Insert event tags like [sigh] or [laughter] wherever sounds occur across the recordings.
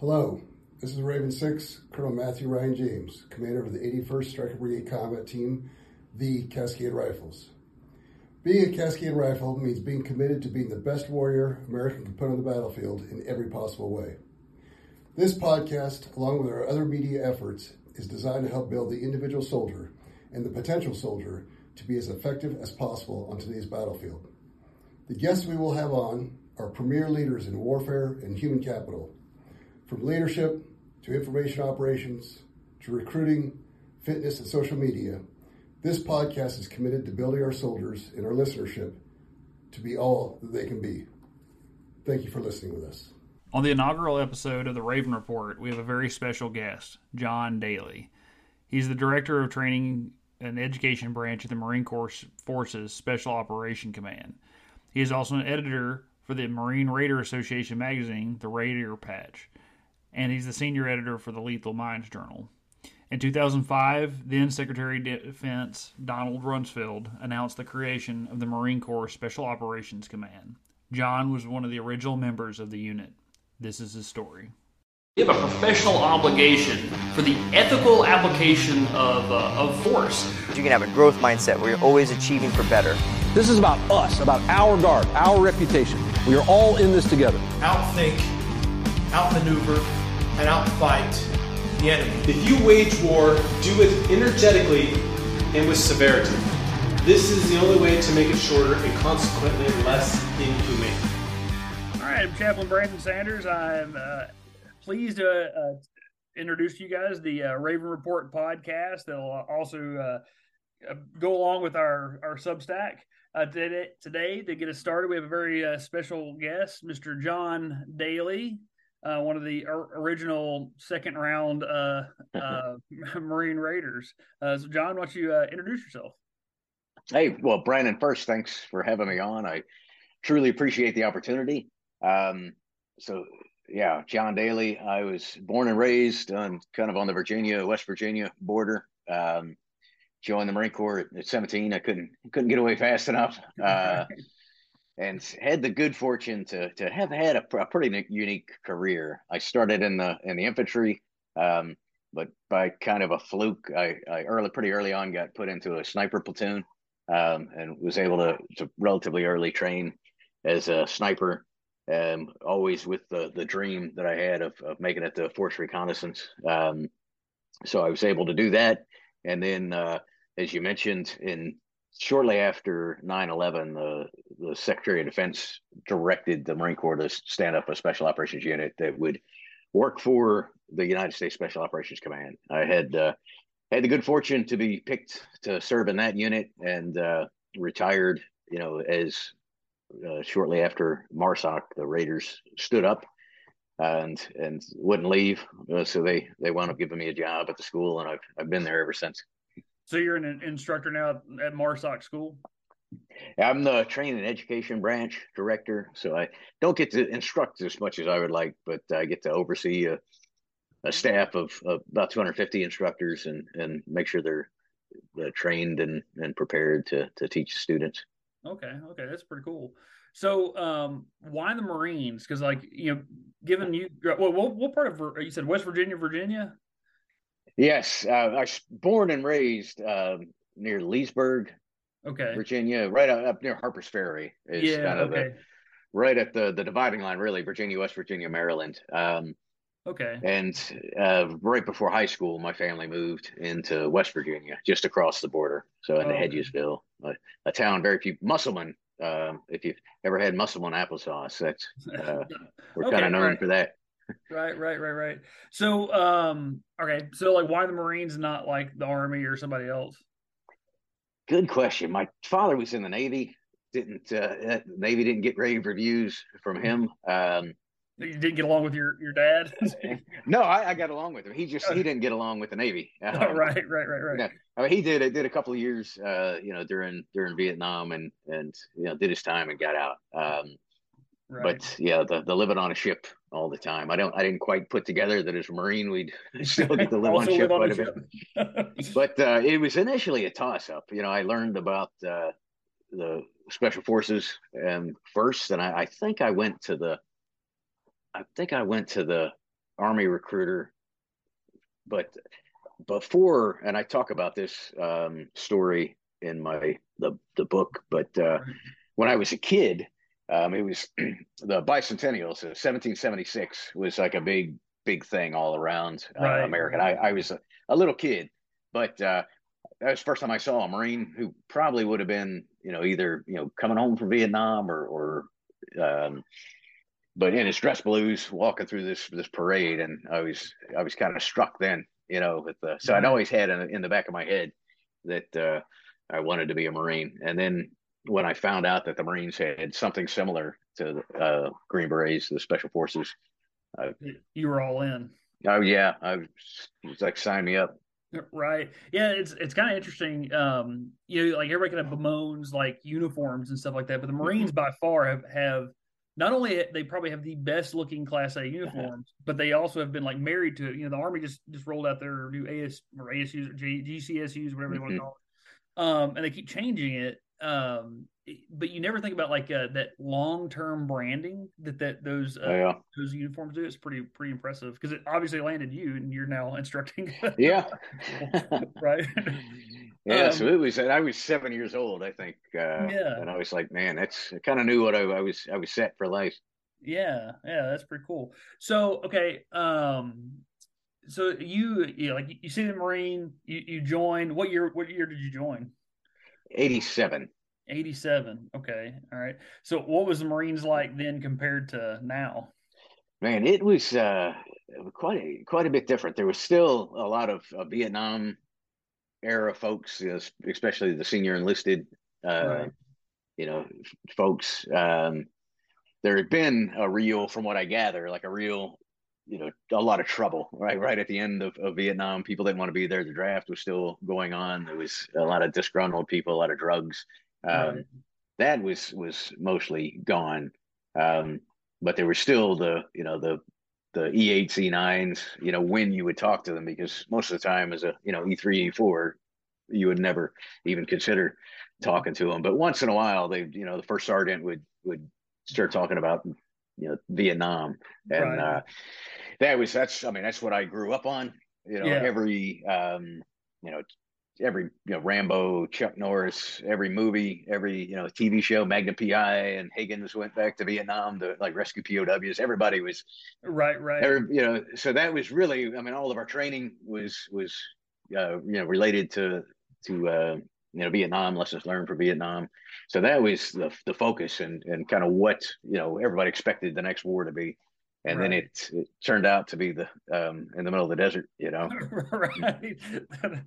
Hello, this is Raven 6, Colonel Matthew Ryan James, commander of the 81st Stryker Brigade Combat Team, the Cascade Rifles. Being a Cascade Rifle means being committed to being the best warrior American can put on the battlefield in every possible way. This podcast, along with our other media efforts, is designed to help build the individual soldier and the potential soldier to be as effective as possible on today's battlefield. The guests we will have on are premier leaders in warfare and human capital from leadership to information operations to recruiting, fitness, and social media, this podcast is committed to building our soldiers and our listenership to be all that they can be. Thank you for listening with us. On the inaugural episode of the Raven Report, we have a very special guest, John Dailey. He's the Director of Training and Education Branch of the Marine Corps Forces Special Operation Command. He is also an editor for the Marine Raider Association magazine, The Raider Patch and he's the senior editor for the Lethal Minds Journal. In 2005, then Secretary of Defense Donald Rumsfeld announced the creation of the Marine Corps Special Operations Command. John was one of the original members of the unit. This is his story. We have a professional obligation for the ethical application of, uh, of force. You can have a growth mindset where you're always achieving for better. This is about us, about our guard, our reputation. We are all in this together. Outthink, outmaneuver, and outfight the enemy. If you wage war, do it energetically and with severity. This is the only way to make it shorter and consequently less inhumane. All right, I'm Chaplain Brandon Sanders. I'm uh, pleased to uh, introduce you guys the uh, Raven Report podcast. That'll also uh, go along with our our Substack. Uh, today, today, to get us started, we have a very uh, special guest, Mr. John Dailey uh, one of the original second round uh, [laughs] uh, [laughs] Marine Raiders. Uh, so, John, why don't you uh, introduce yourself? Hey, well, Brandon, first, thanks for having me on. I truly appreciate the opportunity. Um, so, yeah, John Dailey. I was born and raised on kind of on the Virginia, West Virginia border. Um, joined the Marine Corps at 17. I couldn't couldn't get away fast enough. [laughs] And had the good fortune to to have had a, a pretty unique career. I started in the in the infantry, um, but by kind of a fluke, I, I early pretty early on got put into a sniper platoon, um, and was able to to relatively early train as a sniper. Um, always with the the dream that I had of of making it to force reconnaissance. Um, so I was able to do that, and then uh, as you mentioned in shortly after 9-11 the, the secretary of defense directed the marine corps to stand up a special operations unit that would work for the united states special operations command. I had uh, had the good fortune to be picked to serve in that unit and uh, retired you know as uh, shortly after marsoc the raiders stood up and and wouldn't leave. Uh, so they they wound up giving me a job at the school and i've, I've been there ever since so you're an instructor now at Marsoc School. I'm the training and education branch director, so I don't get to instruct as much as I would like, but I get to oversee a, a staff of, of, about 250 instructors and and make sure they're, they're trained and and prepared to to teach students. Okay, okay, that's pretty cool. So, um, why the Marines? Because, like, you know, given you, well, what, what part of you said West Virginia, Virginia? Yes, uh, I was born and raised uh, near Leesburg, okay, Virginia, right up near Harper's Ferry. Is yeah, kind of okay. The, right at the the dividing line, really, Virginia, West Virginia, Maryland. Um, okay. And uh, right before high school, my family moved into West Virginia, just across the border, so in oh, Hedgesville, a, a, town very few Musselman. Um, if you've ever had Musselman applesauce, that's [laughs] uh, we're okay, kind of known right. for that right, right, right, right. So, um, okay, so like, why the Marines, not like the Army or somebody else? Good question. My father was in the Navy. Didn't uh, Navy didn't get rave reviews from him. Um, you didn't get along with your your dad. [laughs] no, I, I, got along with him. He just he didn't get along with the Navy. [laughs] Um, oh, right, right, right, right. You know, I mean, he did. It did a couple of years, uh, you know, during during Vietnam, and and you know, did his time and got out. Um, Right. But yeah, the, the living on a ship all the time. I don't I didn't quite put together that as a Marine we'd [laughs] still get to live [laughs] on ship quite a bit. [laughs] but uh, it was initially a toss up. You know, I learned about uh, the special forces and first, and I, I, think I went to the I think I went to the Army recruiter, but before, and I talk about this um, story in my the the book, but uh, when I was a kid, um, it was [clears throat] the bicentennial, so 1776 was like a big big thing all around uh, right. America. I, I was a, a, little kid, but uh, that was the first time I saw a Marine who probably would have been, you know, either you know coming home from Vietnam or or um, but in his dress blues, walking through this this parade, and I was I was kind of struck then, you know, with the so I'd always had in, in the back of my head that uh, I wanted to be a Marine, and then when I found out that the Marines had something similar to uh, Green Berets, the Special Forces, uh, you were all in. Oh yeah, I was, was like sign me up. Right. Yeah, it's it's kind of interesting. Um, you know, like everybody kind of bemoans like uniforms and stuff like that, but the Marines by far have have not only they probably have the best looking Class A uniforms, [laughs] but they also have been like married to it. You know, the Army just just rolled out their new AS or ASUs or G, GCSUs, whatever they want to call it, um, and they keep changing it. Um, but you never think about like uh, that long term branding that that those uh, oh, yeah. those uniforms do. It's pretty pretty impressive because it obviously landed you, and you're now instructing. [laughs] yeah, [laughs] right. [laughs] Yeah, um, so it was. I was seven years old, I think. Uh, yeah, and I was like, man, that's. I kind of knew what I, I was. I was set for life. Yeah, yeah, that's pretty cool. So, okay, um, so you, you know, like you see the Marine, you you joined. What year? What year did you join? Eighty seven. 87. Okay. All right. So what was the Marines like then compared to now? Man, it was uh, quite a, quite a bit different. There was still a lot of uh, Vietnam era folks, especially the senior enlisted, uh, right. you know, folks. Um, there had been a real, from what I gather, like a real, you know, a lot of trouble, right? Right at the end of, of Vietnam, people didn't want to be there. The draft was still going on. There was a lot of disgruntled people, a lot of drugs. Um, right. That was was mostly gone, um, but there were still the you know the the E8 E9s. You know when you would talk to them because most of the time as a you know E3 E4 you would never even consider talking to them. But once in a while, they you know the first sergeant would would start talking about you know Vietnam and right. uh, that was that's I mean that's what I grew up on. You know yeah. every um, you know every you know Rambo, Chuck Norris, every movie, every you know TV show, Magnum PI, and Higgins went back to Vietnam to like rescue POWs. Everybody was right, right. Every, you know, so that was really, I mean, all of our training was was uh, you know related to to uh, you know Vietnam lessons learned for Vietnam. So that was the the focus and and kind of what you know everybody expected the next war to be and right. then it, it, turned out to be the um, in the middle of the desert you know? [laughs] Right. [laughs]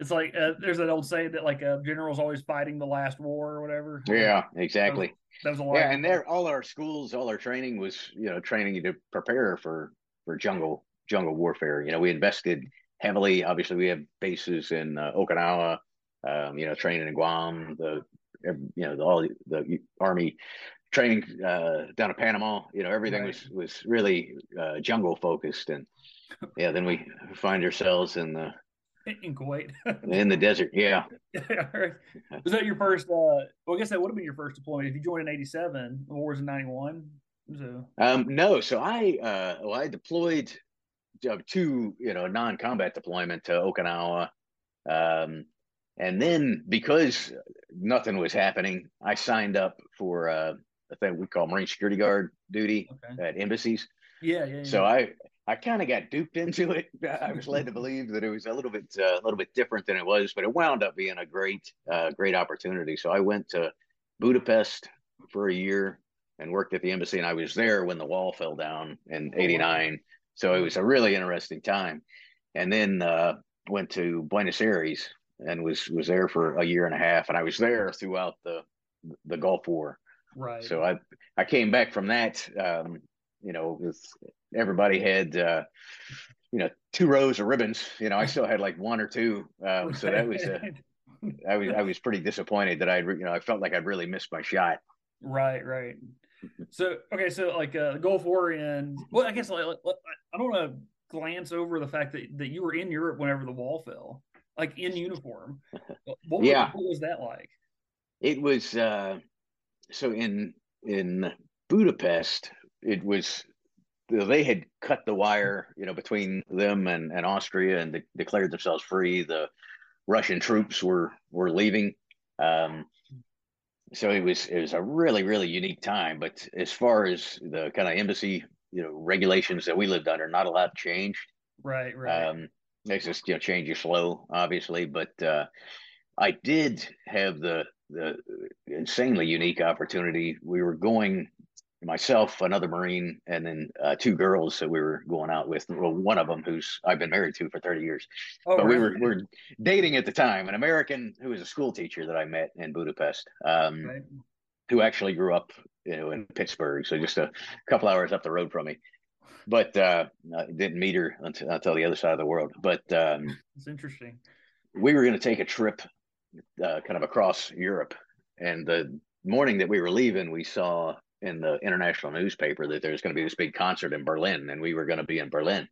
It's like uh, there's an old saying that like a general's always fighting the last war or whatever. Yeah exactly that was, that was a lot. yeah and there all our schools all our training was you know training you to prepare for for jungle jungle warfare. You know we invested heavily. Obviously we have bases in uh, okinawa um, you know training in guam the you know the, all the, the army training uh, down in Panama. You know, everything right. was was really uh, jungle focused, and yeah, then we find ourselves in the in Kuwait [laughs] in the desert. Yeah. was that your first? Uh, well, I guess that would have been your first deployment if you joined in '87. The war was in '91. So. Um, no, so I uh, well, I deployed uh, two, you know, non-combat deployment to Okinawa. Um, and then because nothing was happening, I signed up for uh, a thing we call Marine security guard duty okay. at embassies. Yeah, yeah, yeah. So I I kind of got duped into it. [laughs] I was led to believe that it was a little bit uh, a little bit different than it was, but it wound up being a great uh, great opportunity. So I went to Budapest for a year and worked at the embassy, and I was there when the wall fell down in '89. So it was a really interesting time. And then uh, went to Buenos Aires and was was there for a year and a half, and I was there throughout the the Gulf War. Right. So I I came back from that. Um, you know, everybody had uh, you know two rows of ribbons. You know, I still had like one or two. Um, so that was uh, I was I was pretty disappointed that I you know I felt like I'd really missed my shot. Right. Right. So okay, so like uh, the Gulf War and well, I guess like, I don't want to glance over the fact that that you were in Europe whenever the wall fell, like in uniform. What, yeah. was, what was that like? It was uh, so in in Budapest, it was they had cut the wire, you know, between them and, and Austria and de- declared themselves free. The Russian troops were were leaving. Um, so it was it was a really really unique time. But as far as the kind of embassy, you know, regulations that we lived under, not a lot changed. Right, right. Um, it's just you know change is slow, obviously, but uh, I did have the the insanely unique opportunity. We were going myself, another Marine, and then uh, two girls that we were going out with. Well, one of them who's I've been married to for 30 years. oh, but really? we were we were dating at the time, an American who was a school teacher that I met in Budapest, um, Right. who actually grew up you know in Pittsburgh, so just a couple hours up the road from me. But uh, I didn't meet her until, until the other side of the world. But um, It's interesting. we were going to take a trip uh, kind of across Europe. And the morning that we were leaving, we saw in the international newspaper that there's going to be this big concert in Berlin, and we were going to be in Berlin.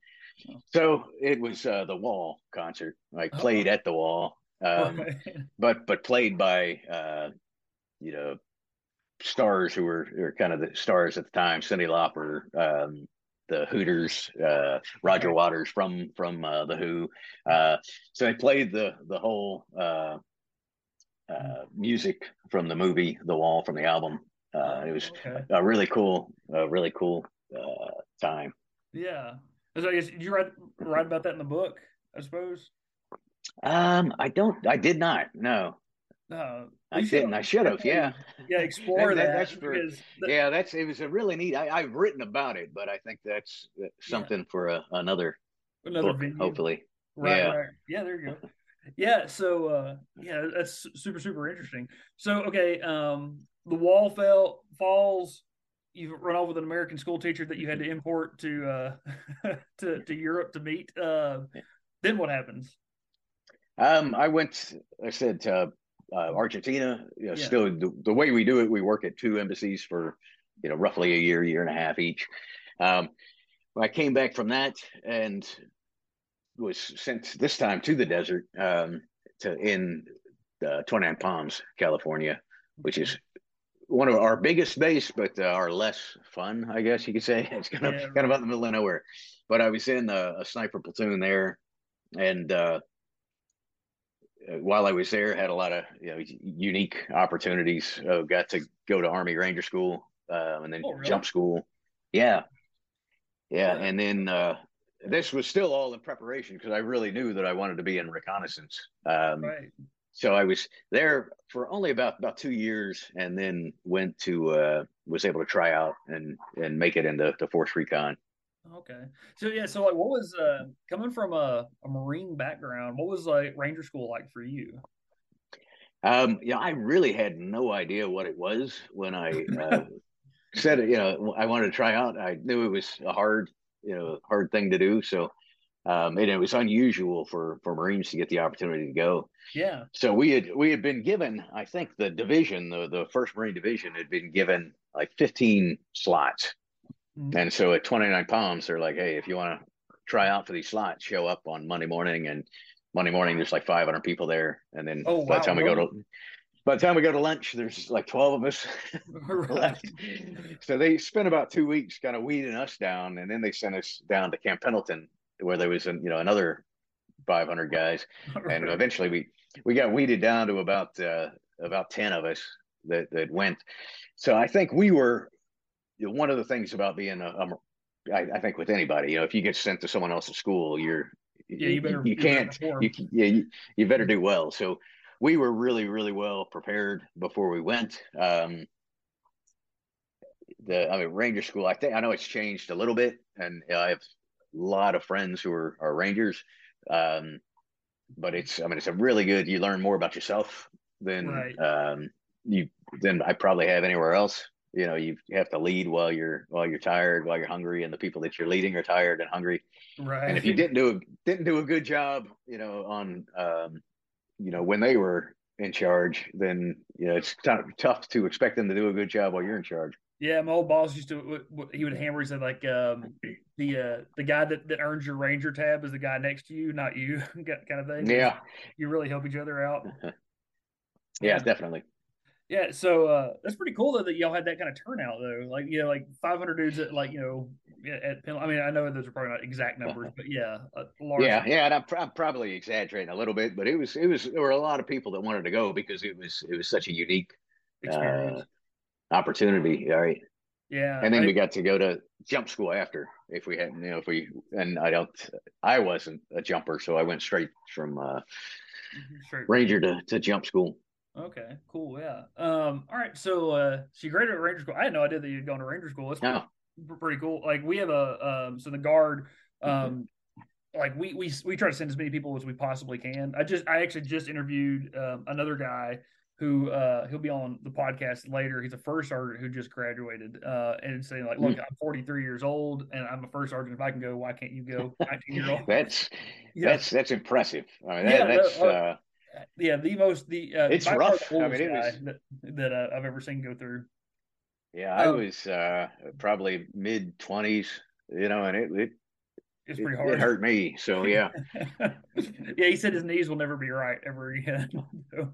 So it was uh, the Wall concert. like played at the Wall, um, Right. but but played by uh, you know stars who were, were kind of the stars at the time: Cyndi Lauper, um, the Hooters, uh, Roger Waters from from uh, the Who. Uh, so they played the the whole uh, music from the movie The Wall from the album. Uh, it was okay. a really cool, a really cool uh, time. Yeah. So I guess did you write write about that in the book? I suppose. Um, I don't, I did not. No, No, I should- didn't. I should have. Yeah, Yeah, explore That- that. that- that's for- that- yeah. That's it was a really neat. I, I've written about it, but I think that's something for a, another another book, venue. hopefully. Right, Yeah. right. Yeah, there you go. Yeah, so uh yeah, that's super super interesting. So okay, um the wall fell falls you've run off with an American school teacher that you had to import to uh [laughs] to to Europe to meet. Uh then what happens? Um, I went. I said to uh, Argentina. You know, Yeah. still the, the way we do it, we work at two embassies for you know roughly a year, year and a half each. Um, I came back from that and was sent this time to the desert um, to in uh, 29 Palms, California, which is one of our biggest base, but uh, our less fun, I guess you could say. [laughs] It's kind of Yeah, kind of out in the middle of nowhere. But I was in a, a sniper platoon there, and uh, uh, while I was there, had a lot of you know unique opportunities. Uh, got to go to Army Ranger School uh, and then Oh, really? jump school. Yeah, yeah, Yeah. and then uh, this was still all in preparation because I really knew that I wanted to be in reconnaissance. Um, Right. so I was there for only about about two years, and then went to uh, was able to try out and and make it into the Force Recon. Okay. So yeah, so like what was uh coming from a, a marine background, what was like ranger school like for you? Um, yeah, I really had no idea what it was when I uh, [laughs] said it. You know, I wanted to try out. I knew it was a hard, you know, hard thing to do. So, um, and it was unusual for for Marines to get the opportunity to go. Yeah. So we had we had been given, I think, the division, the the First Marine Division, had been given like 15 slots. Mhm. And so at 29 Palms, they're like, hey, if you want to try out for these slots, show up on Monday morning. And Monday morning, there's like 500 people there. And then Oh, by wow, the time we go to by the time we go to lunch, there's like 12 of us [laughs] Right. [laughs] left. So they spent about two weeks kind of weeding us down, and then they sent us down to Camp Pendleton, where there was, you know, another 500 guys, [laughs] and eventually we we got weeded down to about uh, about 10 of us that that went. So I think we were you know, one of the things about being a, a I, I think with anybody, you know, if you get sent to someone else's school, you're Yeah, you better- you, you better can't perform. you yeah you, you better do well. So we were really really well prepared before we went. Um, the I mean Ranger School, I think I know it's changed a little bit, and I have a lot of friends who are are Rangers. Um, but it's I mean it's a really good. You learn more about yourself than Right. um, you than I probably have anywhere else. You know, you have to lead while you're while you're tired, while you're hungry, and the people that you're leading are tired and hungry. right. And if you didn't do a, didn't do a good job, you know, on um, you know when they were in charge, then you know it's kind of tough to expect them to do a good job while you're in charge. Yeah, my old boss used to. He would hammer. He said like, um, the uh, the guy that, that earns your ranger tab is the guy next to you, not you, [laughs] kind of thing. Yeah, you really help each other out. [laughs] yeah, definitely. Yeah, so uh, that's pretty cool though that y'all had that kind of turnout though. Like you know, like 500 dudes at like you know at Penn. I mean, I know those are probably not exact numbers, [laughs] but yeah, large. Yeah, yeah, and I'm, I'm, probably exaggerating a little bit, but it was it was there were a lot of people that wanted to go because it was it was such a unique uh, opportunity, right? Yeah, and then I, we got to go to jump school after if we hadn't, you know, if we and I don't, I wasn't a jumper, so I went straight from uh, mm-hmm, straight ranger to to jump school. Okay, cool. Yeah. Um. All right. So, uh, so you graduated Ranger School. I had no idea that you'd gone to Ranger School. That's no. Pretty cool. Like we have a um. So the guard um. Mm-hmm. Like we we we try to send as many people as we possibly can. I just I actually just interviewed um, another guy who uh, he'll be on the podcast later. He's a first sergeant who just graduated, uh, and saying like, "Look, I'm 43 years old, and I'm a first sergeant. If I can go, why can't you go?" 19 year old. [laughs] that's yeah. that's that's impressive. I mean, that, yeah, that's. Uh, uh, yeah, the most the uh, it's rough. I mean, it was that, that uh, I've ever seen go through. Yeah, I um, was uh, probably mid twenties, you know, and it it it's pretty hard. It hurt me, so yeah. [laughs] yeah, he said his knees will never be right ever again.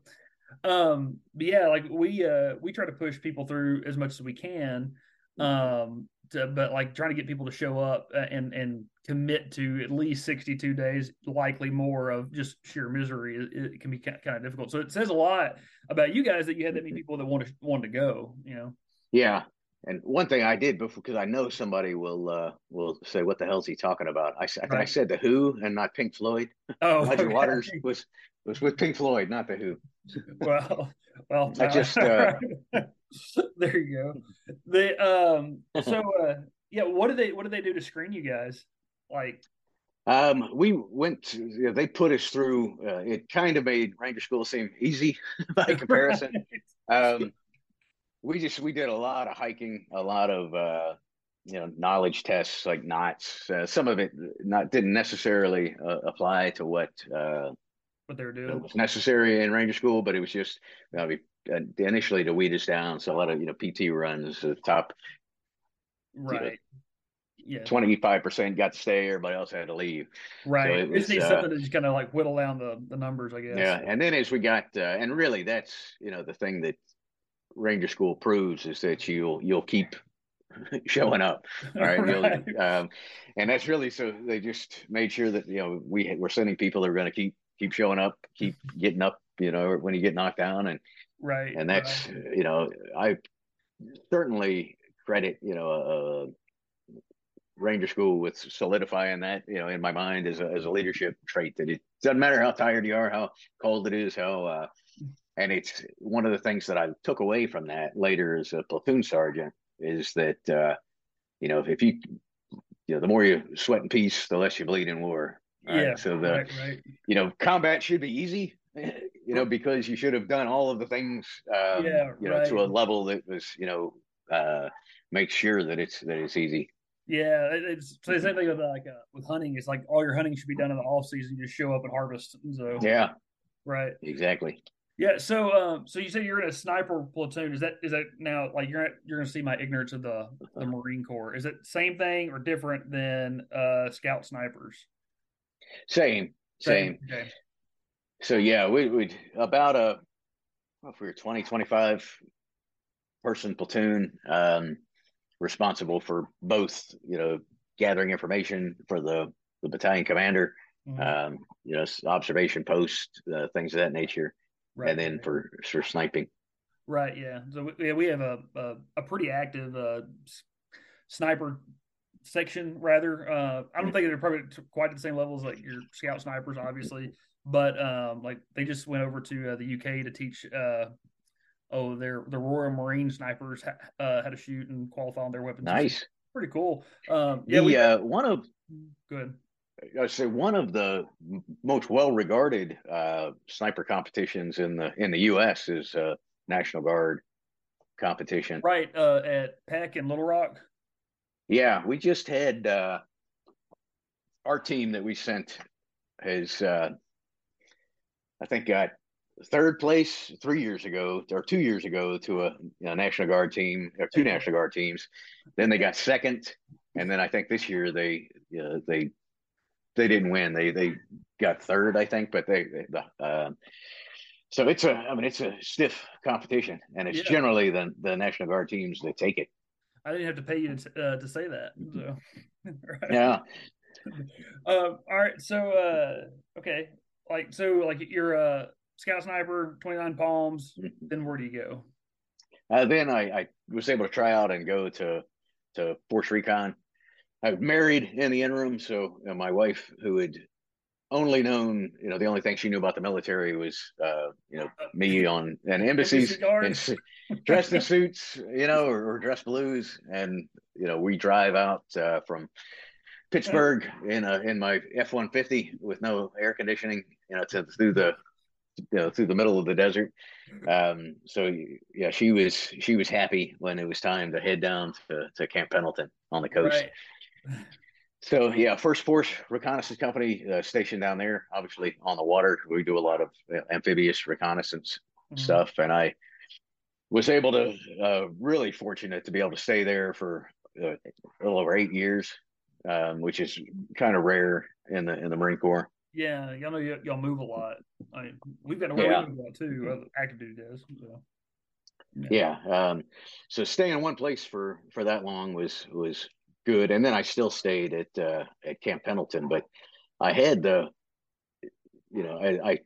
[laughs] um, but yeah, like we uh we try to push people through as much as we can. Um, to, but like trying to get people to show up uh, and and commit to at least 62 days likely more of just sheer misery it, it, can be kind of difficult so it says a lot about you guys that you had that many people that wanted wanted to go you know yeah and one thing I did before, because I know somebody will uh, will say, "What the hell is he talking about?" I, I, right. I said the Who and not Pink Floyd. Oh, Roger okay. Waters was was with Pink Floyd, not the Who. Well, well, I just uh... [laughs] there you go. The um, so [laughs] uh, yeah, what did they what did they do to screen you guys? Like, um, we went. To, you know, they put us through. Uh, it kind of made Ranger School seem easy [laughs] by comparison. um, we just we did a lot of hiking, a lot of uh, you know knowledge tests like knots. Uh, some of it not didn't necessarily uh, apply to what uh, what they were doing was necessary in Ranger School, but it was just you know, we, uh, initially to weed us down. So a lot of you know PT runs, the top right. You know, yeah. 25% got to stay, everybody else had to leave. Right. So it was, uh, something to just kind of like whittle down the, the numbers, I guess. Yeah. And then as we got, uh, and really that's, you know, the thing that Ranger School proves is that you'll you'll keep [laughs] showing up. [laughs] All right. right. Um, and that's really so they just made sure that you know we we're sending people that are going to keep keep showing up, keep getting up. You know, when you get knocked down, and right. And that's right. you know I certainly credit you know uh, Ranger School with solidifying that you know in my mind as a as a leadership trait that it doesn't matter how tired you are, how cold it is, how uh, and it's one of the things that I took away from that later as a platoon sergeant is that uh, you know if you you know the more you sweat in peace, the less you bleed in war. Yeah. Right? So the right, right. you know combat should be easy, [laughs] you know because you should have done all of the things um, yeah, you know to a level that was you know uh, make sure that it's that it's easy. Yeah, it's so the same thing with like uh, with hunting. It's like all your hunting should be done in the off season. You just show up and harvest. So yeah, right, exactly. Yeah. So, um, so you say you're in a sniper platoon. Is that is that now like you're you're going to see my ignorance of the the Marine Corps? Is it same thing or different than uh, scout snipers? Same, same. same. Okay. So yeah, we would about a if we were 20, 25 person platoon, um, responsible for both, you know, gathering information for the the battalion commander, mm-hmm. um, you know, observation post, uh, things of that nature right. and then for for sniping. Right. Yeah. So we, we have a, a, a pretty active uh, sniper section. Rather, uh, I don't think they're probably quite at the same level as like your scout snipers, obviously, but um, like they just went over to uh, the UK to teach. Uh, oh, their the Royal Marine snipers ha- uh, how to shoot and qualify on their weapons. Nice. Pretty cool. Um, yeah, the, we, uh, one of good. I say one of the most well-regarded uh, sniper competitions in the in the U.S. is uh, National Guard competition. Right uh, at Peck in Little Rock. Yeah, we just had uh, our team that we sent has uh, I think got third place three years ago or two years ago to a, a National Guard team or two National Guard teams. Then they got second, and then I think this year they uh, they they didn't win. They they got third, I think, but they, they the, uh, so it's a I mean it's a stiff competition, and it's yeah. generally the the National Guard teams that take it. I didn't have to pay you to, uh, to say that. So, [laughs] right. yeah. [laughs] Um, all right. So, uh, okay. Like, so, like, you're a scout sniper, 29 palms. Mm-hmm. Then where do you go? Uh, then I, I was able to try out and go to to Force Recon. I was married in the interim, so you know, my wife, who had only known, you know, the only thing she knew about the military was, uh, you know, me on and embassies and dressed in suits, you know, or, or dress blues, and you know, we drive out uh, from Pittsburgh in a in my F one fifty with no air conditioning, you know, to through the you know through the middle of the desert. Um, so yeah, she was she was happy when it was time to head down to, to Camp Pendleton on the coast. Right. So yeah, First Force Reconnaissance Company uh, stationed down there, obviously on the water. We do a lot of uh, amphibious reconnaissance mm-hmm. stuff, and I was able to uh, really fortunate to be able to stay there for uh, a little over eight years, um, which is kind of rare in the in the Marine Corps. Yeah, y'all know y- y'all move a lot. I mean, we've got to yeah. move a lot too. active duty does. So. Yeah. yeah um, so staying in one place for for that long was was good, and then I still stayed at uh, at Camp Pendleton, but I had the, you know, I, I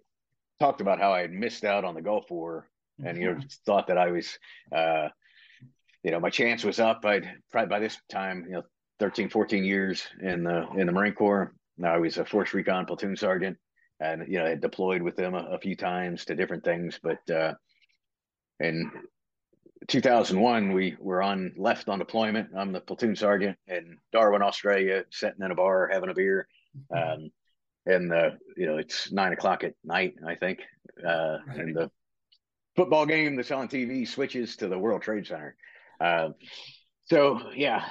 talked about how I had missed out on the Gulf War, and you know, mm-hmm. thought that I was, uh, you know, my chance was up. I'd probably by this time, you know, 13, 14 years in the in the Marine Corps. Now I was a Force Recon platoon sergeant, and you know, I had deployed with them a, a few times to different things. But uh, in 2001, we were on left on deployment. I'm the platoon sergeant in Darwin, Australia, sitting in a bar having a beer. Mm-hmm. Um, and the you know it's nine o'clock at night, I think, uh, and the football game that's on TV switches to the World Trade Center. Uh, so yeah,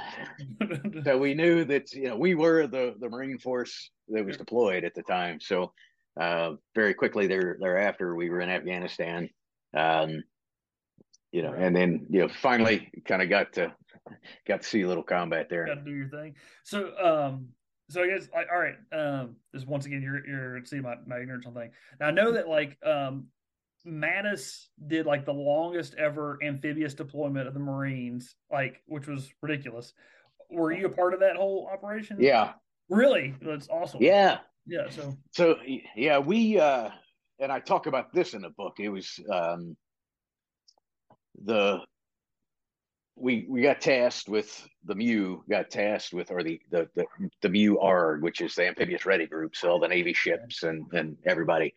[laughs] so we knew that you know we were the the Marine Force that was deployed at the time. So uh, very quickly there thereafter, we were in Afghanistan, um, you know, and then you know finally kind of got to got to see a little combat there. Got to do your thing. So um, so I guess like all right, um, this once again you're you're see my my ignorance on thing. Now I know that like um Mattis did like the longest ever amphibious deployment of the Marines, like which was ridiculous. Were you a part of that whole operation? Yeah. Really? That's awesome. Yeah. Yeah. So so yeah, we uh and I talk about this in the book. It was um the we we got tasked with the MEU got tasked with or the the the, the MEU ARG, which is the amphibious ready group, so all the Navy ships and and everybody.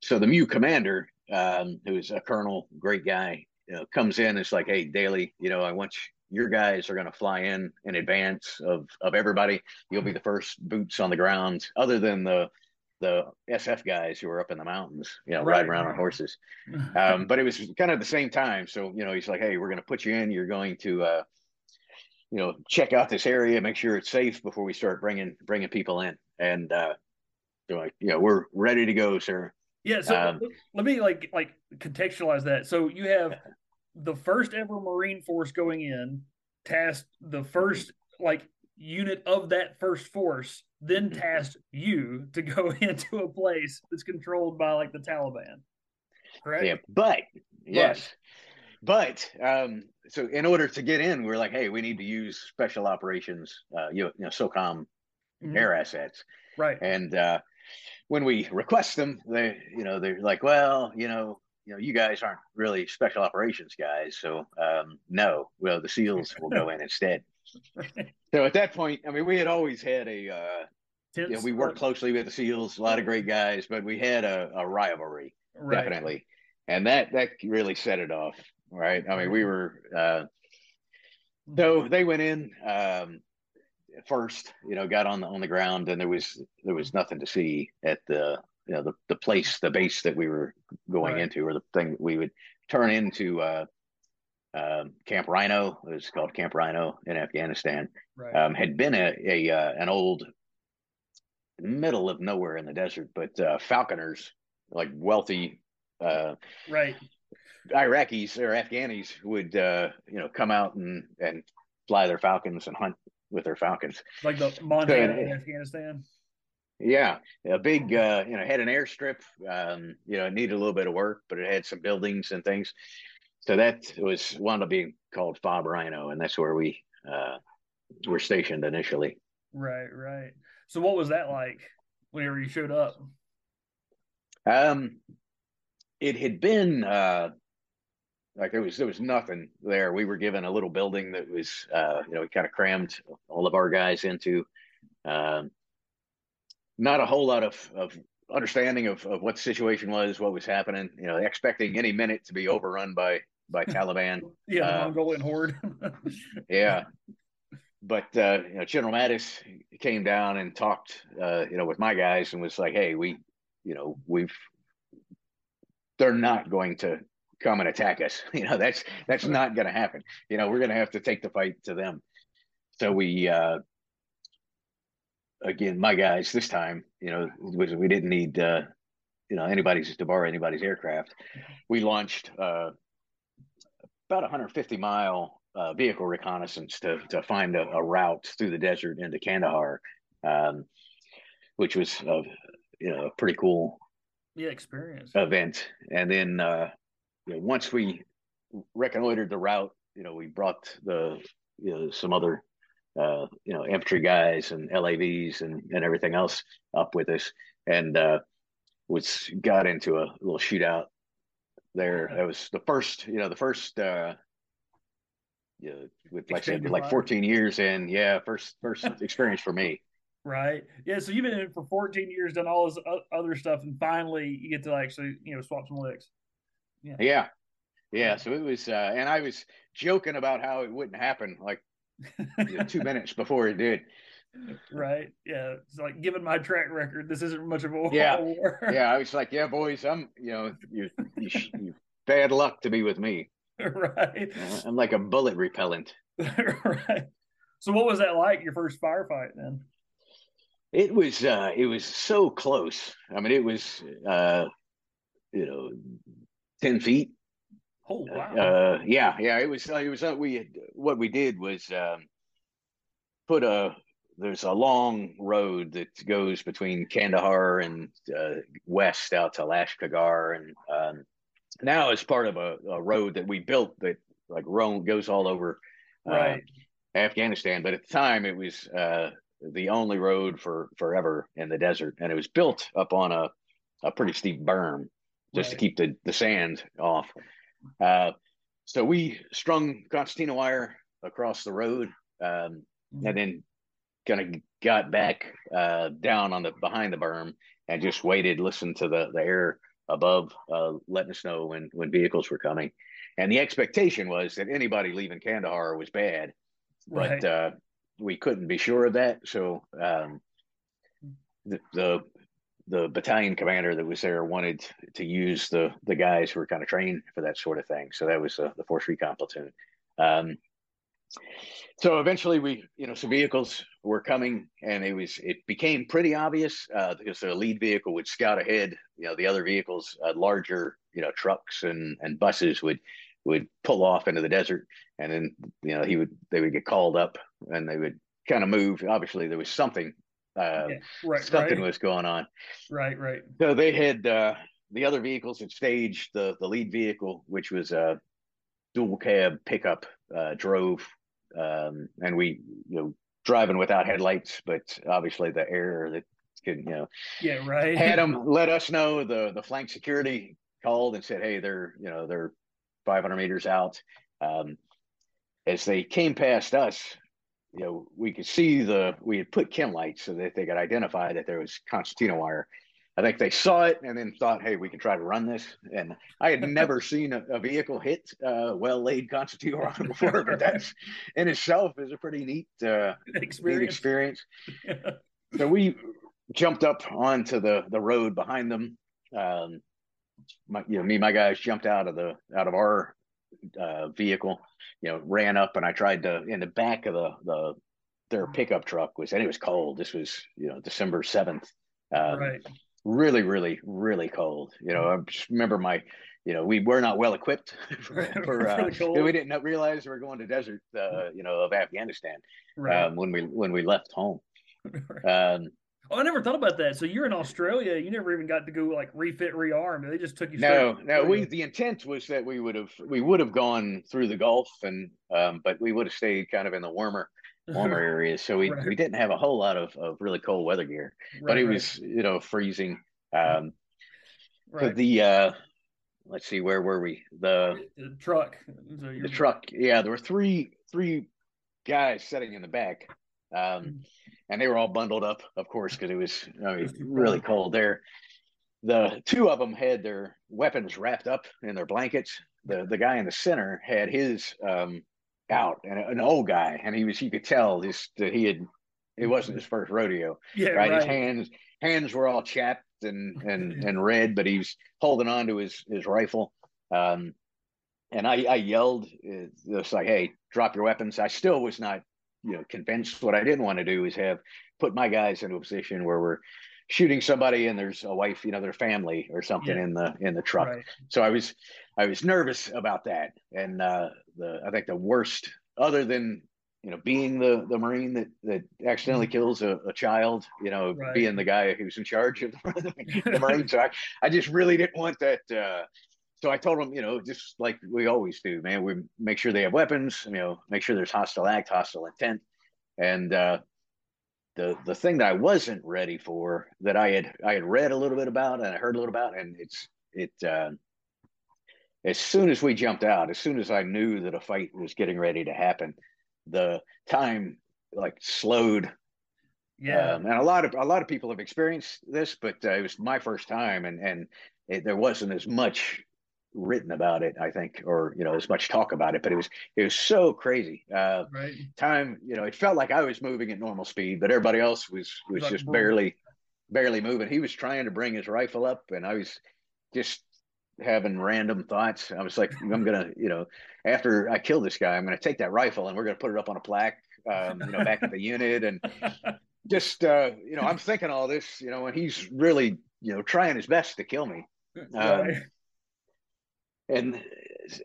So the MEU commander um, who's a colonel, great guy, you know, comes in. It's like, hey, Dailey, you know, I want you, your guys are going to fly in in advance of of everybody. You'll be the first boots on the ground, other than the the SF guys who are up in the mountains, you know, right. riding around on horses. [laughs] Um, but it was kind of the same time. So, you know, he's like, hey, we're going to put you in. You're going to, uh, you know, check out this area, make sure it's safe before we start bringing bringing people in. And uh, they're like, you know, we're ready to go, sir. Yeah, so um, let me like like contextualize that. So you have [laughs] the first ever Marine Force going in, tasked the first like unit of that first force, then mm-hmm. tasked you to go [laughs] into a place that's controlled by like the Taliban. Correct? Yeah, but yes. But, um so in order to get in, we're like, hey, we need to use special operations, uh, you, you know, SOCOM mm-hmm. air assets. Right. And uh when we request them, they, you know, they're like, well, you know, you know, you guys aren't really special operations guys, so um, no, well, the [laughs] SEALs will go in instead. [laughs] so at that point, I mean, we had always had a, uh, you know, we worked closely with the SEALs, a lot of great guys, but we had a, a rivalry, right. definitely, and that that really set it off, right? I mean, we were. Uh, so they went in. Um, first, you know, got on the on the ground, and there was there was nothing to see at the you know the the place, the base that we were going right. into, or the thing that we would turn into. Uh, um, Camp Rhino it was called Camp Rhino in Afghanistan. Right. Um, had been a, a uh, an old middle of nowhere in the desert, but uh, falconers, like wealthy, uh, right, Iraqis or Afghanis would uh, you know come out and and fly their falcons and hunt with their Falcons. Like the Montana so, in Afghanistan. Yeah, a big, uh, you know, had an airstrip. Um, you know, it needed a little bit of work, but it had some buildings and things. So that was wound up being called Fob Rhino, and that's where we uh, were stationed initially. Right, right. So what was that like whenever you showed up? Um, it had been uh, like there was there was nothing there. We were given a little building that was uh, you know we kind of crammed all of our guys into. Um, not a whole lot of of understanding of, of what the situation was, what was happening. You know, expecting any minute to be overrun by by Taliban. [laughs] yeah, uh, Mongolian horde. [laughs] yeah, but uh, you know, General Mattis came down and talked, uh, you know, with my guys and was like, "Hey, we, you know, we've they're not going to come and attack us. [laughs] You know, that's that's not going to happen. You know, we're going to have to take the fight to them." So we, uh, again, my guys this time, you know, was we didn't need, uh, you know, anybody's to borrow anybody's aircraft. We launched uh, about 150 mile uh, vehicle reconnaissance to to find a, a, route through the desert into Kandahar, um, which was a you know a pretty cool yeah experience event. And then uh, you know, once we reconnoitered the route, you know we brought the you know some other uh, you know infantry guys and LAVs and and everything else up with us, and uh, was got into a little shootout there. That was the first, you know, the first uh, yeah, with like said, like 14 years in, yeah, first first [laughs] experience for me. Right. Yeah. So you've been in it for 14 years, done all this other stuff, and finally you get to actually, you know, swap some licks. Yeah. Yeah. Yeah. So it was, uh, and I was joking about how it wouldn't happen like you know, two [laughs] minutes before it did. [laughs] Right. Yeah. It's like given my track record, this isn't much of a yeah. war. yeah. I [laughs] was like, yeah, boys, I'm, you know, you, you, you bad luck to be with me. right. I'm like a bullet repellent. [laughs] right. So what was that like your first firefight then? It was uh it was so close. I mean it was uh you know 10 feet. Oh wow. Uh yeah, yeah, it was uh, it was uh, we had, what we did was um put a there's a long road that goes between Kandahar and uh, west out to Lashkargah and um, now it's part of a, a road that we built that like roam goes all over uh, right. Afghanistan. But at the time, it was uh, the only road for forever in the desert, and it was built up on a a pretty steep berm just right. to keep the the sand off. Uh, so we strung concertina wire across the road, um, and then kind of got back uh, down on the behind the berm and just waited, listened to the the air above, uh, letting us know when when vehicles were coming. And the expectation was that anybody leaving Kandahar was bad, but right. uh, we couldn't be sure of that. So um, the, the the battalion commander that was there wanted to use the the guys who were kind of trained for that sort of thing. So that was uh, the force recon platoon. Um, so eventually we you know some vehicles were coming and it was it became pretty obvious uh, because the lead vehicle would scout ahead. You know the other vehicles uh, larger you know trucks and and buses would would pull off into the desert and then you know he would they would get called up and they would kind of move. Obviously there was something uh, yeah, right, something right. was going on. Right right. So they had uh, the other vehicles had staged the the lead vehicle which was a dual cab pickup uh, drove um, and we you know driving without headlights, but obviously the air that could you know yeah right had them [laughs] let us know the the flank security called and said hey they're you know they're 500 meters out. Um, as they came past us, you know we could see the we had put chem lights so that they could identify that there was concertina wire I think they saw it and then thought, hey, we can try to run this. And I had never [laughs] seen a, a, vehicle hit uh, well laid concertina run [laughs] before, but that's in itself is a pretty neat, uh, experience. Neat experience. [laughs] So we jumped up onto the, the road behind them. Um, my, you know, me and my guys jumped out of the out of our uh, vehicle, you know, ran up and I tried to in the back of the the their pickup truck was and it was cold. This was you know December seventh. Um, right really, really, really cold. You know, I just remember my, you know, we were not well equipped [laughs] [laughs] for, for uh, we didn't realize we were going to desert, uh, you know, of Afghanistan right. um, when we when we left home. [laughs] Um, Oh, I never thought about that. So you're in Australia. You never even got to go like refit, rearm. They just took you. No, no. We the intent was that we would have we would have gone through the Gulf and um, but we would have stayed kind of in the warmer warmer [laughs] areas. So we, right. we didn't have a whole lot of, of really cold weather gear, right, but it right. was you know freezing. Um, right. The uh, let's see, where were we? The, the truck. So the truck. Yeah, there were three three guys sitting in the back. Um, mm-hmm and they were all bundled up, of course, because it was I mean, really cold there. The two of them had their weapons wrapped up in their blankets. The the guy in the center had his um, out, and an old guy, and he was you could tell this that he had it wasn't his first rodeo. Yeah, right. right. His hands hands were all chapped and and [laughs] and red, but he was holding on to his his rifle. Um, and I, I yelled, it's like, "Hey, drop your weapons!" I still was not you know convinced. What I didn't want to do is have put my guys into a position where we're shooting somebody and there's a wife, you know, their family or something yeah. in the in the truck. Right. So I was I was nervous about that. And uh the I think the worst other than you know being the the marine that that accidentally mm-hmm. kills a, a child you know right. being the guy who's in charge of the, [laughs] the [laughs] marine so I, I just really didn't want that uh so I told them, you know, just like we always do, man, we make sure they have weapons, you know, make sure there's hostile act, hostile intent. And uh, the the thing that I wasn't ready for that I had I had read a little bit about and I heard a little about, and it's it uh, as soon as we jumped out, as soon as I knew that a fight was getting ready to happen, the time like slowed. Yeah, um, and a lot of a lot of people have experienced this, but uh, it was my first time, and and it, there wasn't as much written about it, I think, or you know, as much talk about it. But it was it was so crazy. Uh, right. Time, you know, it felt like I was moving at normal speed, but everybody else was was just barely barely moving. He was trying to bring his rifle up, and I was just having random thoughts. I was like, I'm gonna, [laughs] you know, after I kill this guy, I'm gonna take that rifle and we're gonna put it up on a plaque, um, you know, back at the unit, and [laughs] just, uh, you know, I'm thinking all this, you know, and he's really, you know, trying his best to kill me. [laughs] Um, and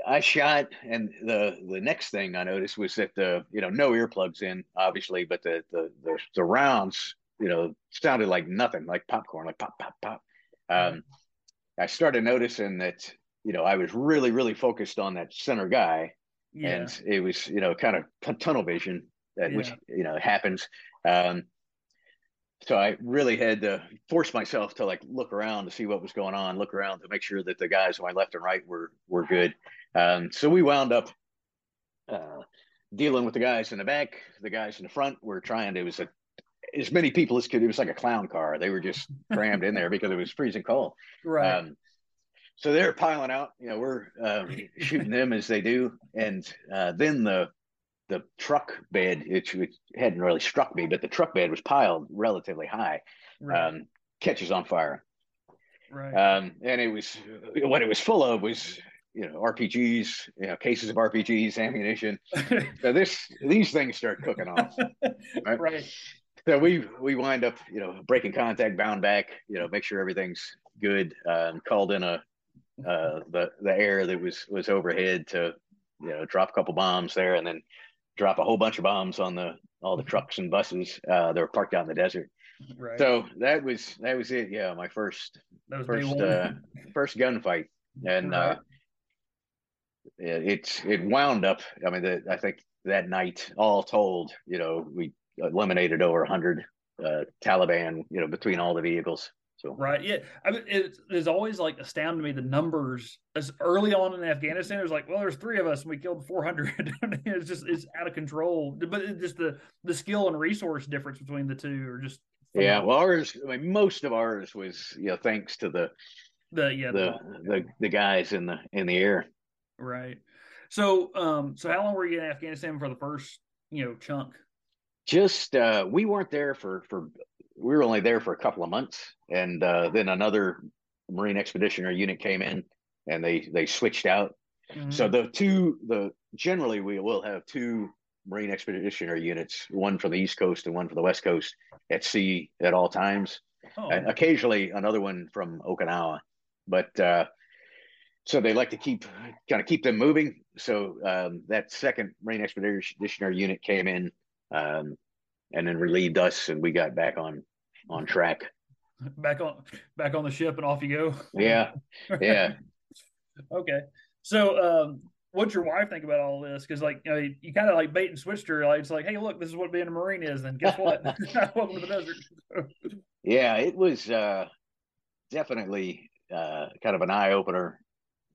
I shot, and the the next thing I noticed was that the you know no earplugs in obviously, but the the the, the rounds you know sounded like nothing, like popcorn, like pop pop pop. Um, I started noticing that you know I was really really focused on that center guy, yeah. and it was you know kind of tunnel vision that yeah. which you know happens. Um, so I really had to force myself to like look around to see what was going on, look around to make sure that the guys on my left and right were were good. Um, so we wound up uh, dealing with the guys in the back, the guys in the front. were trying to it was a, as many people as could. It was like a clown car. They were just crammed in there because it was freezing cold. [laughs] Right. Um, so they're piling out. You know, we're uh, shooting them as they do, and uh, then the the truck bed, which, it, hadn't really struck me, but the truck bed was piled relatively high, right. um, catches on fire. Right. Um, and it was what it was full of was you know RPGs, you know cases of RPGs, ammunition. [laughs] so this these things start cooking off. [laughs] Right? right. So we we wind up you know breaking contact, bound back, you know make sure everything's good. Um, called in a uh, the the air that was was overhead to you know drop a couple bombs there, and then drop a whole bunch of bombs on the all the trucks and buses uh, that were parked out in the desert. Right. So that was that was it. Yeah, my first first uh, first gunfight, and right. uh, it it wound up. I mean, the, I think that night, all told, you know, we eliminated over a hundred uh, Taliban, you know, between all the vehicles. So right, yeah, I mean, it, it's always like astounded me the numbers as early on in Afghanistan. It was like, well, there's three of us and we killed 400. [laughs] it's just it's out of control. But it, just the the skill and resource difference between the two are just yeah. Well, ours, I mean, most of ours was you know thanks to the the yeah the the, the, the guys in the in the air. Right. So um so how long were you in Afghanistan for the first you know chunk? Just uh we weren't there for for we were only there for a couple of months, and uh, then another Marine Expeditionary unit came in, and they they switched out. Mm-hmm. So the two the generally we will have two Marine Expeditionary units, one for the East Coast and one for the West Coast, at sea at all times. Oh. And occasionally another one from Okinawa, but uh, so they like to keep kind of keep them moving. So um, that second Marine Expeditionary unit came in um, and then relieved us, and we got back on on track. Back on back on the ship and off you go. Yeah, yeah. [laughs] okay, so um, what's your wife think about all this? Because like you, know, you, you kind of like bait and switched her. Like it's like, hey, look, this is what being a marine is. Then guess what? [laughs] [laughs] Welcome to the desert. yeah, it was uh, definitely uh, kind of an eye opener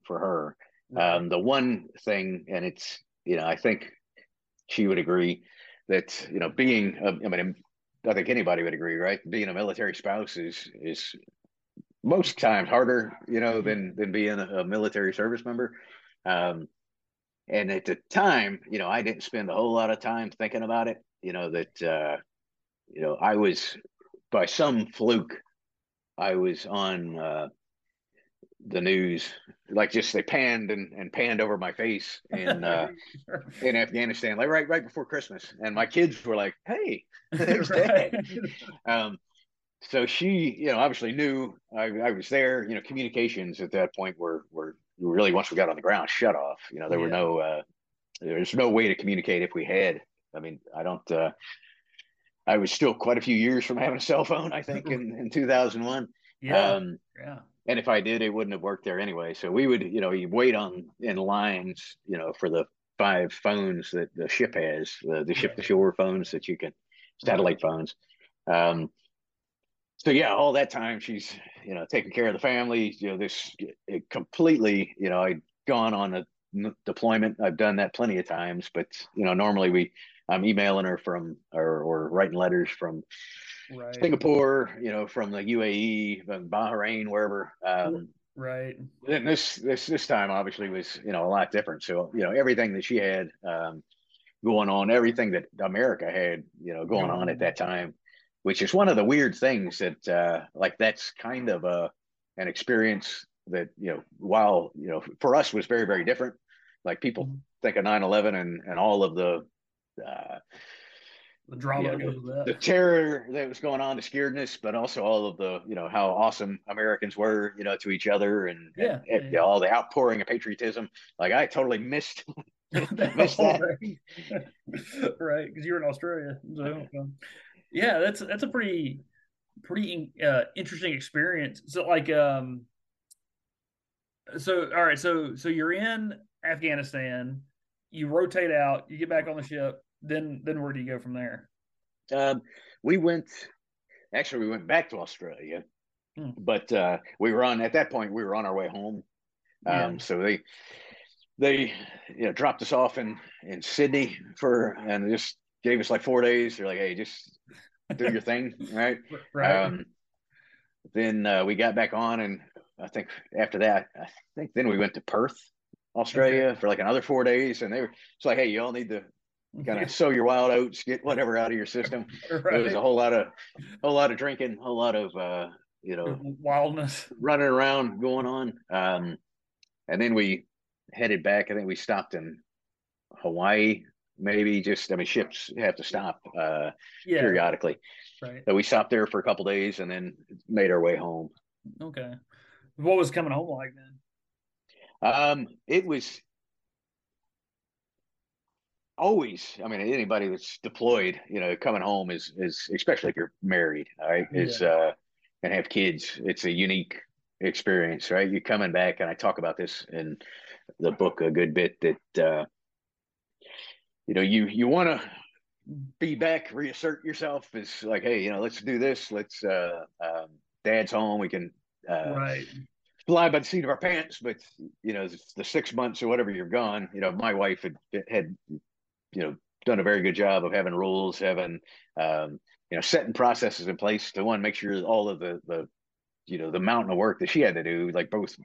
for her. Um, the one thing, and it's you know, I think she would agree that you know, being a, I mean, I think anybody would agree, right? Being a military spouse is is most times harder, you know, than than being a, a military service member. Um, and at the time, you know, I didn't spend a whole lot of time thinking about it. You know that uh, you know I was by some fluke, I was on uh, the news like just they panned and, and panned over my face in uh [laughs] in afghanistan like right right before christmas. And my kids were like hey there's [laughs] [laughs] right. um so she you know obviously knew I, I was there. You know communications at that point were were really once we got on the ground shut off. You know there yeah. were no uh there's no way to communicate if we had. I mean i don't uh i was still quite a few years from having a cell phone i think in in 2001 yeah. Um yeah and if I did, it wouldn't have worked there anyway. So we would, you know, you wait on in lines, you know, for the five phones that the ship has, the, the ship to shore phones that you can, satellite phones. Um, so yeah, all that time she's, you know, taking care of the family. You know, this completely, you know, I'd gone on a deployment. I've done that plenty of times, but you know, normally we, I'm emailing her from or, or writing letters from right. Singapore, you know, from the UAE, from Bahrain, wherever. Um, right. And this this this time obviously was you know a lot different. So you know everything that she had um, going on, everything that America had you know going on at that time, which is one of the weird things that uh, like that's kind of a an experience that you know while you know for us was very very different. Like people mm-hmm. think of 9-11 and and all of the uh, the drama yeah, the, the, terror that was going on, the scaredness, but also all of the, you know, how awesome Americans were, you know, to each other and, yeah, and, yeah. You know, all the outpouring of patriotism. Like I totally missed, [laughs] [laughs] missed that. [laughs] right. Because you were in Australia. So, um, yeah, that's, that's a pretty, pretty uh, interesting experience. So like, um, so, all right. So, so you're in Afghanistan, you rotate out, you get back on the ship then then where do you go from there? Um, we went actually we went back to Australia, hmm. but uh, we were on at that point we were on our way home. Um, yeah. so they they you know dropped us off in in Sydney for and just gave us like four days. They're like, hey, just do your thing, [laughs] right? Right. Um, then uh, we got back on, and I think after that, I think then we went to Perth, Australia, okay. for like another four days, and they were it's like, hey, you all need to [laughs] kind of sow your wild oats, get whatever out of your system. [laughs] right. There was a whole lot of, whole lot of drinking, a whole lot of, uh, you know, wildness [laughs] running around going on. Um, and then we headed back. I think we stopped in Hawaii, maybe just, I mean, ships have to stop, uh, yeah. periodically. Right. So we stopped there for a couple days and then made our way home. Okay. What was coming home like then? Um, it was always i mean anybody that's deployed you know coming home is is especially if you're married right yeah. is uh and have kids it's a unique experience right you're coming back and i talk about this in the book a good bit that uh you know you you want to be back reassert yourself is like hey you know let's do this let's uh um, dad's home we can uh right fly by the seat of our pants but you know the six months or whatever you're gone you know my wife had had you know done a very good job of having rules, having um, you know setting processes in place to one make sure all of the the you know the mountain of work that she had to do, like both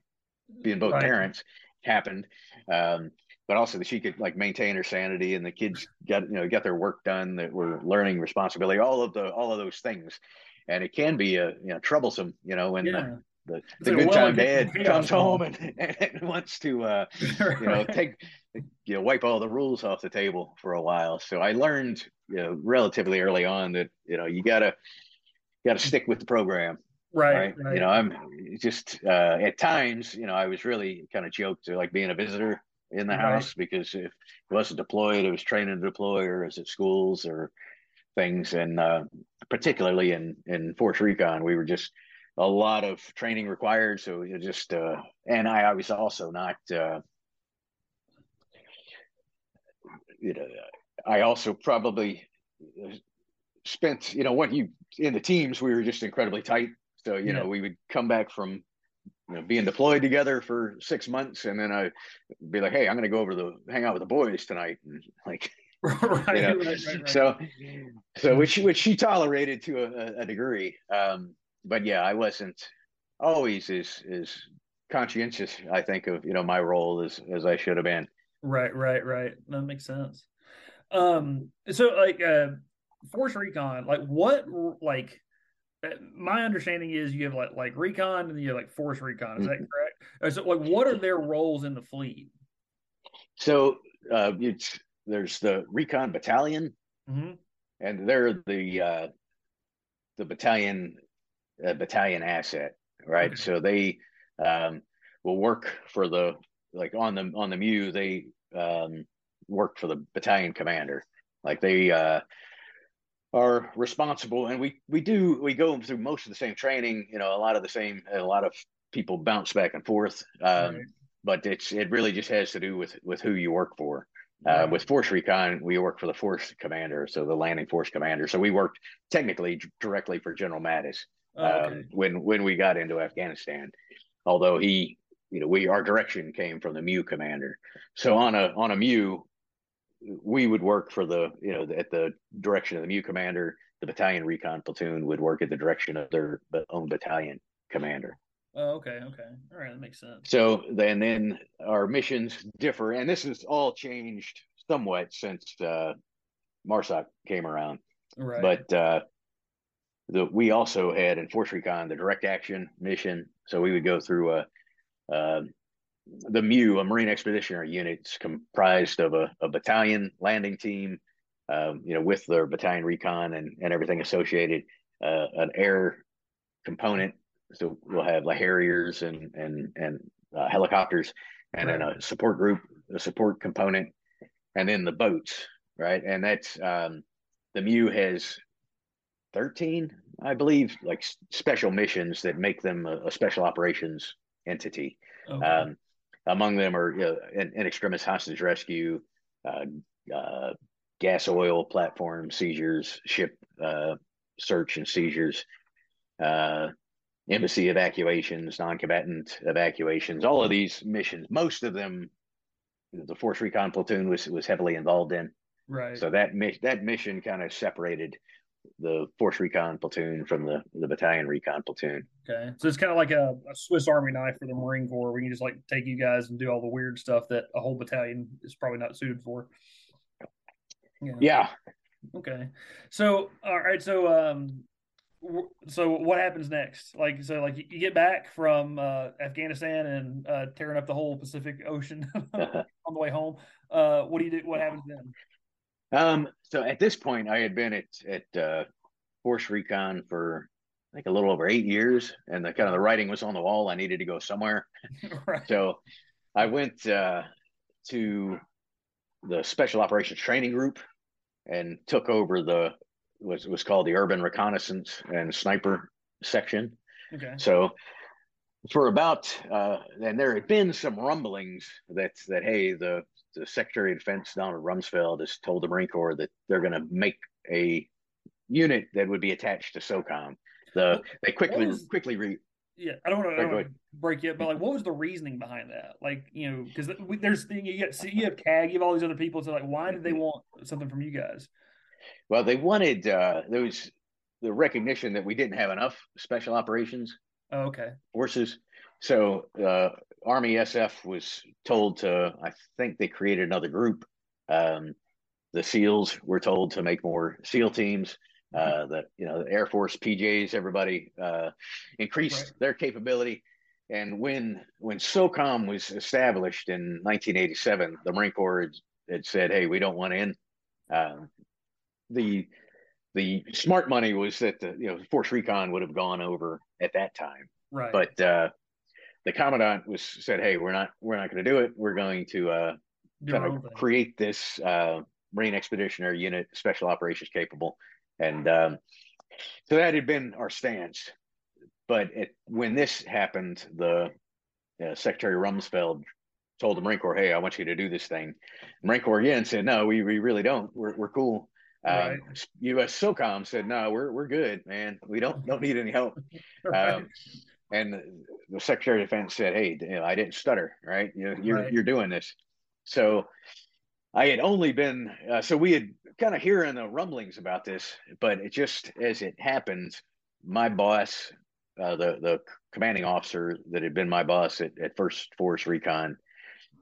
being both right. parents, happened. Um, but also that she could like maintain her sanity and the kids got you know got their work done that were learning responsibility all of the all of those things and it can be a you know troublesome you know when yeah the, the good time dad comes home and, [laughs] and, wants to uh, [laughs] you know take you know wipe all the rules off the table for a while so i learned you know relatively early on that you know you gotta gotta stick with the program right, right? right. you know i'm just uh, at times you know i was really kind of joked to like being a visitor in the house because if it wasn't deployed it was training to deploy or is at schools or things, and uh, particularly in in Force Recon, we were just a lot of training required. So you just uh, and I was also not. Uh, you know, I also probably spent, you know, when you in the teams, we were just incredibly tight. So, you yeah. know, we would come back from you know, being deployed together for six months, and then I'd be like, "Hey, I'm going to go over to hang out with the boys tonight," and like, [laughs] right, you know, right, right, so, so which which she tolerated to a, a degree, um, but yeah, I wasn't always as as conscientious. I think of you know my role as as I should have been. Right, right, right. That makes sense. Um, so like uh, Force Recon, like what like uh, my understanding is you have like like recon and you have like force recon. Is that mm-hmm. correct? Uh, so like what are their roles in the fleet? So uh, it's there's the recon battalion, mm-hmm. and they're the uh, the battalion uh, battalion asset, right? Okay. So they um, will work for the like on the on the MEU. They um, work for the battalion commander. Like they uh, are responsible and we we do we go through most of the same training you know a lot of the same a lot of people bounce back and forth um, right. but it's it really just has to do with with who you work for uh, with force recon we work for the force commander so the landing force commander so we worked technically directly for general mattis oh, okay. um, when when we got into afghanistan although he you know we our direction came from the MEU commander so on a on a MEU we would work for the you know at the direction of the MEU commander. The battalion recon platoon would work at the direction of their own battalion commander. Oh, okay, okay, all right, that makes sense. So then, then our missions differ, and this has all changed somewhat since uh, MARSOC came around. Right. But uh, the we also had in Force Recon the direct action mission, so we would go through a, a the MEU, a Marine Expeditionary Unit, is comprised of a, a battalion landing team, um, you know, with their battalion recon and, and everything associated, uh, an air component. So we'll have like Harriers and and and uh, helicopters, and right. then a support group, a support component, and then the boats, right? And that's um, the MEU has thirteen, I believe, like special missions that make them a, a special operations entity. Okay. Um, among them are you know, in, in extremis hostage rescue, uh, uh, gas oil platform seizures, ship uh, search and seizures, uh, embassy evacuations, non-combatant evacuations. All of these missions, most of them, the Force Recon platoon was was heavily involved in. Right. So that that mission kind of separated the force recon platoon from the the battalion recon platoon. Okay, so it's kind of like a, a, Swiss Army knife for the Marine Corps. We can just like take you guys and do all the weird stuff that a whole battalion is probably not suited for. Yeah. yeah. Okay. So all right. So um, so what happens next? Like so, like you get back from uh, Afghanistan and uh, tearing up the whole Pacific Ocean [laughs] [laughs] on the way home. Uh, what do you do? What happens then? Um, so at this point, I had been at at uh, Force Recon for like a little over eight years, and the kind of the writing was on the wall. I needed to go somewhere, [laughs] right. so I went uh, to the Special Operations Training Group and took over the was was called the Urban Reconnaissance and Sniper section. Okay. So for about uh, and there had been some rumblings that that hey the the Secretary of Defense Donald Rumsfeld has told the Marine Corps that they're going to make a unit that would be attached to SOCOM. The they quickly was, quickly re. Yeah, I don't want to break you, but like, what was the reasoning behind that? Like, you know, because there's you get you have CAG, you have all these other people. So like, why did they want something from you guys? Well, they wanted uh, there was the recognition that we didn't have enough special operations oh, okay forces. So uh, Army SF was told to, I think they created another group. Um, the SEALs were told to make more SEAL teams. Uh, the you know the Air Force PJs, everybody uh, increased right. their capability. And when when SOCOM was established in 1987, the Marine Corps had, had said, "Hey, we don't want in." Um, the the smart money was that the you know Force Recon would have gone over at that time, right? But uh, the commandant was said, "Hey, we're not we're not going to do it. We're going to uh, kind of create this uh, Marine Expeditionary Unit, special operations capable, and um, so that had been our stance. But it, when this happened, the uh, Secretary Rumsfeld told the Marine Corps, "Hey, I want you to do this thing." The Marine Corps again said, "No, we, we really don't. We're we're cool." Right. Um, U.S. SOCOM said, "No, we're we're good, man. We don't don't need any help." [laughs] Right. Um, and the Secretary of Defense said, "Hey, you know, I didn't stutter, right? You know, you're Right. you're doing this." So I had only been uh, so we had kind of hearing the rumblings about this, but it just as it happened, my boss, uh, the the commanding officer that had been my boss at, at First Force Recon,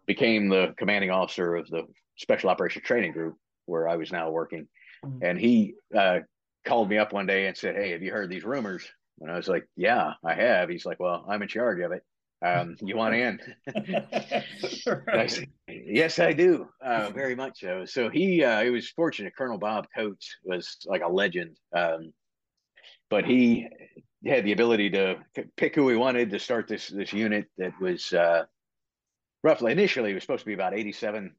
became the commanding officer of the Special Operations Training Group where I was now working, Mhm. and he uh, called me up one day and said, "Hey, have you heard these rumors?" And I was like, "Yeah, I have." He's like, "Well, I'm in charge of it. Um, [laughs] you want in?" I said, yes, I do. Uh, [laughs] very much so. So he, uh, he was fortunate. Colonel Bob Coates was like a legend. Um, but he had the ability to pick who he wanted to start this, this unit that was, uh, roughly initially it was supposed to be about 87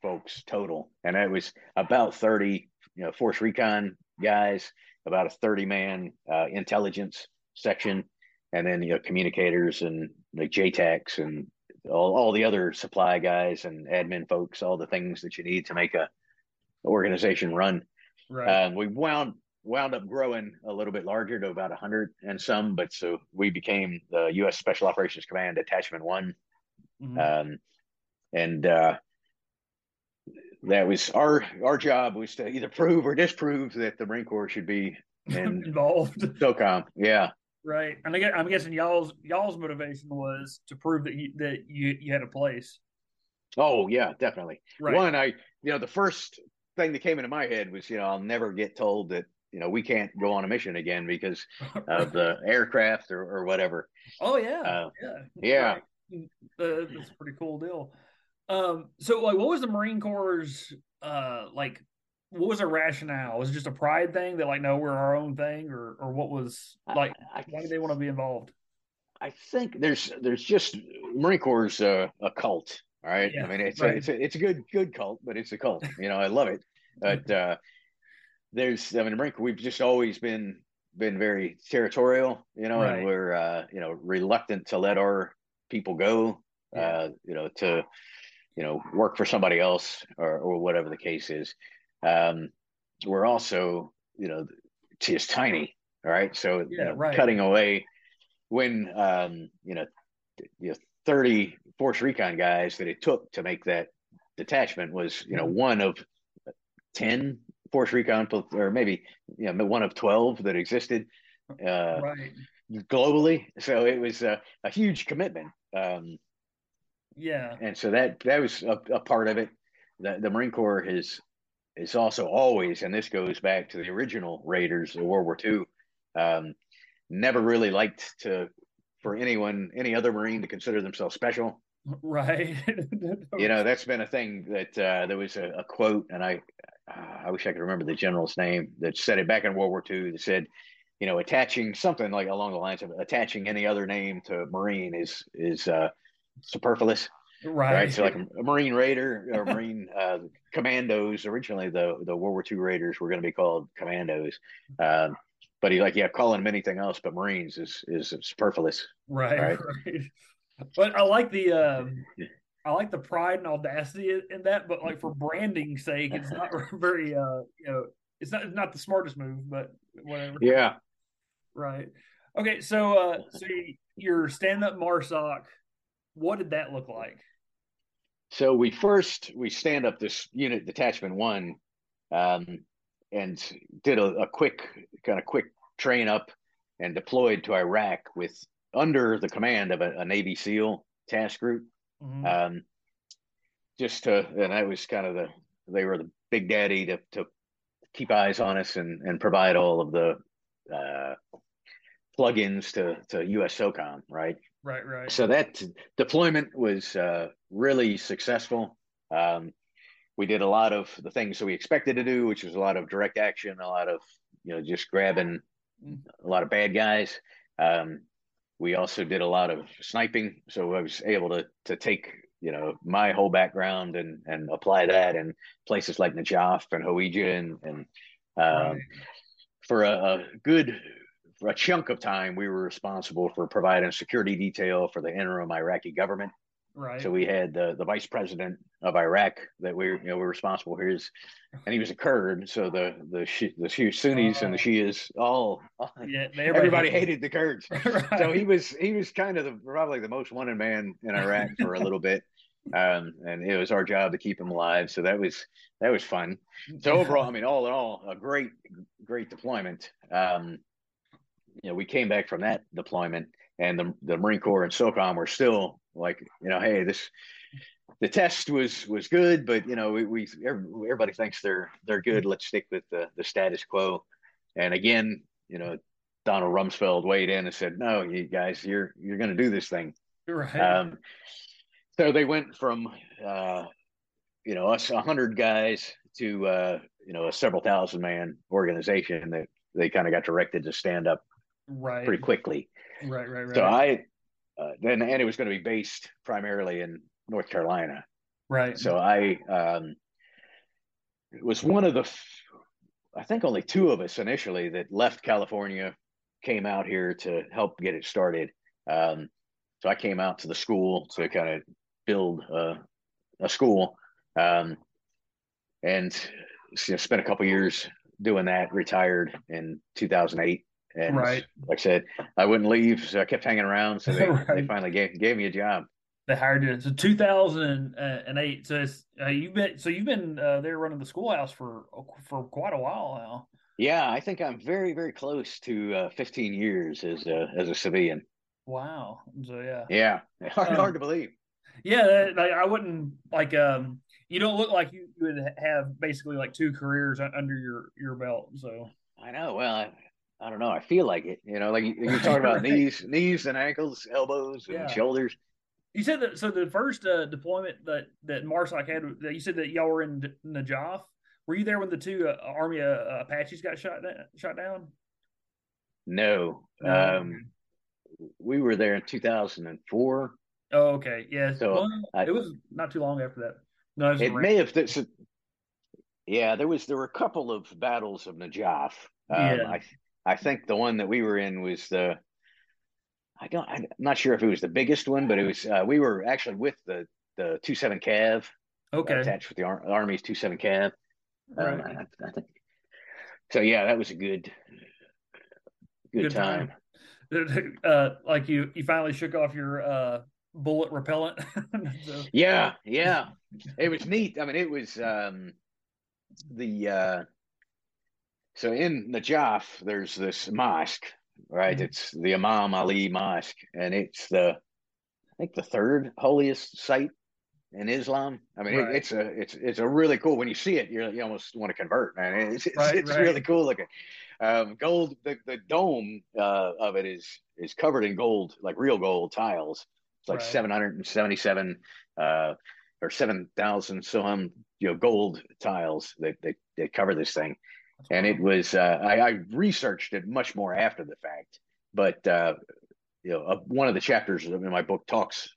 folks total. And it was about 30, you know, force recon guys, about a 30 man, uh, intelligence section. And then, you know, communicators and like JTACs and all, all the other supply guys and admin folks, all the things that you need to make a organization run. right. Um, we wound wound up growing a little bit larger to about 100 and some, but so we became the U.S. Special Operations Command Attachment One, Mhm. um, and uh, that was our our job was to either prove or disprove that the Marine Corps should be [laughs] in involved. SOCOM. Yeah, Right. And I guess, I'm guessing y'all's y'all's motivation was to prove that you that you, you had a place. oh yeah, definitely. Right. One, I you know the first thing that came into my head was you know I'll never get told that you know we can't go on a mission again because [laughs] of the aircraft or, or whatever. oh yeah. uh, yeah. Yeah. Right. Uh, that's a pretty cool deal. Um so like what was the Marine Corps' uh like what was their rationale? Was it just a pride thing that like no we're our own thing or or what was like I, why did they want to be involved? I think there's there's just Marine Corps is a, a cult. All right. Yeah, I mean, it's right. a, it's a, it's a good good cult, but it's a cult. You know, I love it. [laughs] But uh, there's I mean, the Marine Corps, we've just always been been very territorial. You know, Right. and we're uh, you know reluctant to let our people go. Yeah. Uh, you know, to you know work for somebody else or or whatever the case is. Um, we're also you know just tiny. All right. So you Yeah, know, right. cutting away when um, you know, you know, 30 Force Recon guys that it took to make that detachment was, you know, Mm-hmm. one of 10 Force Recon, or maybe, you know, one of 12 that existed uh, right. globally. So it was a, a huge commitment. Um, Yeah. and so that, that was a, a part of it. The, the Marine Corps has, is also always, and this goes back to the original Raiders of World War II, um, never really liked to for anyone any other marine to consider themselves special Right. you know that's been a thing that uh, there was a, a quote and i uh, i wish i could remember the general's name that said it back in world war ii that said you know attaching something like along the lines of attaching any other name to marine is is uh superfluous right. right, so like a, marine raider or [laughs] marine uh commandos originally the the world war ii raiders were going to be called commandos um but he like yeah calling them anything else but marines is is superfluous Right, Right. right. But I like the um I like the pride and audacity in- that, but like for branding sake, it's not [laughs] very uh you know it's not not the smartest move, but whatever. yeah Right. Okay, so uh so you- your stand up Marsoc, what did that look like? So we first we stand up this unit detachment one, um, and did a, a quick kind of quick train up and deployed to Iraq with under the command of a, a Navy SEAL task group. Mhm. Um, just to and I was kind of the they were the big daddy to to keep eyes on us and and provide all of the uh, plugins to to US SOCOM, right? Right, right. so that deployment was uh, really successful. Um, we did a lot of the things that we expected to do, which was a lot of direct action, a lot of you know just grabbing a lot of bad guys. Um, we also did a lot of sniping, so I was able to to take you know my whole background and and apply that in places like Najaf and Hawija and and Um, right. For a, a, good for a chunk of time, we were responsible for providing security detail for the interim Iraqi government. Right. So we had the the vice president of Iraq that we you know we were responsible for his, and he was a Kurd. So the the the Sunnis and the oh. Shias all, yeah, [laughs] everybody, everybody [laughs] hated the Kurds. [laughs] right. So he was he was kind of the, probably the most wanted man in Iraq for a little bit. Um, and it was our job to keep him alive. So that was that was fun. So overall, I mean, all in all, a great great deployment. Um, you know, we came back from that deployment, and the the Marine Corps and SOCOM were still like, you know, hey, this the test was was good, but you know, we, we everybody thinks they're they're good. Let's stick with the the status quo. And again, you know, Donald Rumsfeld weighed in and said, "No, you guys, you're you're going to do this thing." Right. Um, so they went from uh, you know us a hundred guys to uh, you know a several thousand man organization that they kind of got directed to stand up right pretty quickly. Right, right, right. So I uh, then and it was going to be based primarily in North Carolina. Right. So I um, it was one of the I think only two of us initially that left California came out here to help get it started. Um, so I came out to the school to kind of build a, a school, um, and you know, spent a couple years doing that. Retired in 2008, and right. like I said, I wouldn't leave, so I kept hanging around. So [laughs] they, right. they finally gave gave me a job. They hired you. So 2008. So it's, uh, you've been so you've been uh, there running the schoolhouse for for quite a while now. Yeah, I think I'm very very close to uh, 15 years as a as a civilian. Wow. So yeah. Yeah, [laughs] hard, um, hard to believe. Yeah, like, I wouldn't like. um You don't look like you, you would have basically like two careers under your your belt. So I know. Well, I, I don't know. I feel like it. You know, like you, are talking about [laughs] right. knees, knees and ankles, elbows and yeah. shoulders. You said that. So the first uh, deployment that that Marsoc had, that you said that y'all were in Najaf. Were you there when the two uh, Army uh, Apaches got shot shot down? No, um, we were there in 2004. Oh, okay, yeah. So well, I, it was not too long after that. No, it, it may have. yeah, there was there were a couple of battles of Najaf. Um, yeah. I I think the one that we were in was the. I don't. I'm not sure if it was the biggest one, but it was. Uh, we were actually with the the two seven Cav. Okay. Uh, attached with the Ar- Army's two seven Cav. Um, right. I, I, think. So yeah, that was a good, good, good time. time. Uh, like you, you finally shook off your uh, bullet repellent. [laughs] so. Yeah, yeah, it was neat. I mean, it was um, the uh, so in Najaf, there's this mosque, right? Mm-hmm. It's the Imam Ali Mosque, and it's the, I think the third holiest site in Islam. I mean, right. it, it's a it's it's a really cool. When you see it, you you almost want to convert, man. It's it's, right, it's right. really cool looking. Um, gold, the, the dome uh, of it is is covered in gold, like real gold tiles. It's like seven hundred and seventy seven uh, or seven thousand some you know gold tiles that that, that cover this thing and it was uh, I, I, researched it much more after the fact, but uh, you know, uh, one of the chapters in my book talks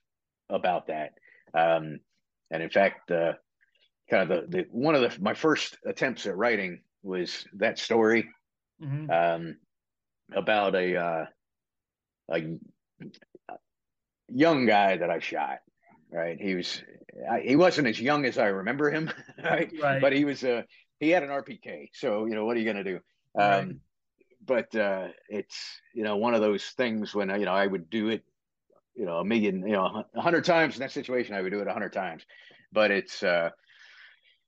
about that, um, and in fact, uh, kind of the, the one of the my first attempts at writing was that story mm-hmm. um, about a uh, a young guy that I shot. Right, he was he wasn't as young as I remember him, [laughs] right? right. But he was a he had an RPK. So, you know, what are you going to do? Right. Um, but uh, it's, you know, one of those things when, you know, I would do it, you know, a million, you know, a hundred times in that situation, I would do it a hundred times. But it's uh,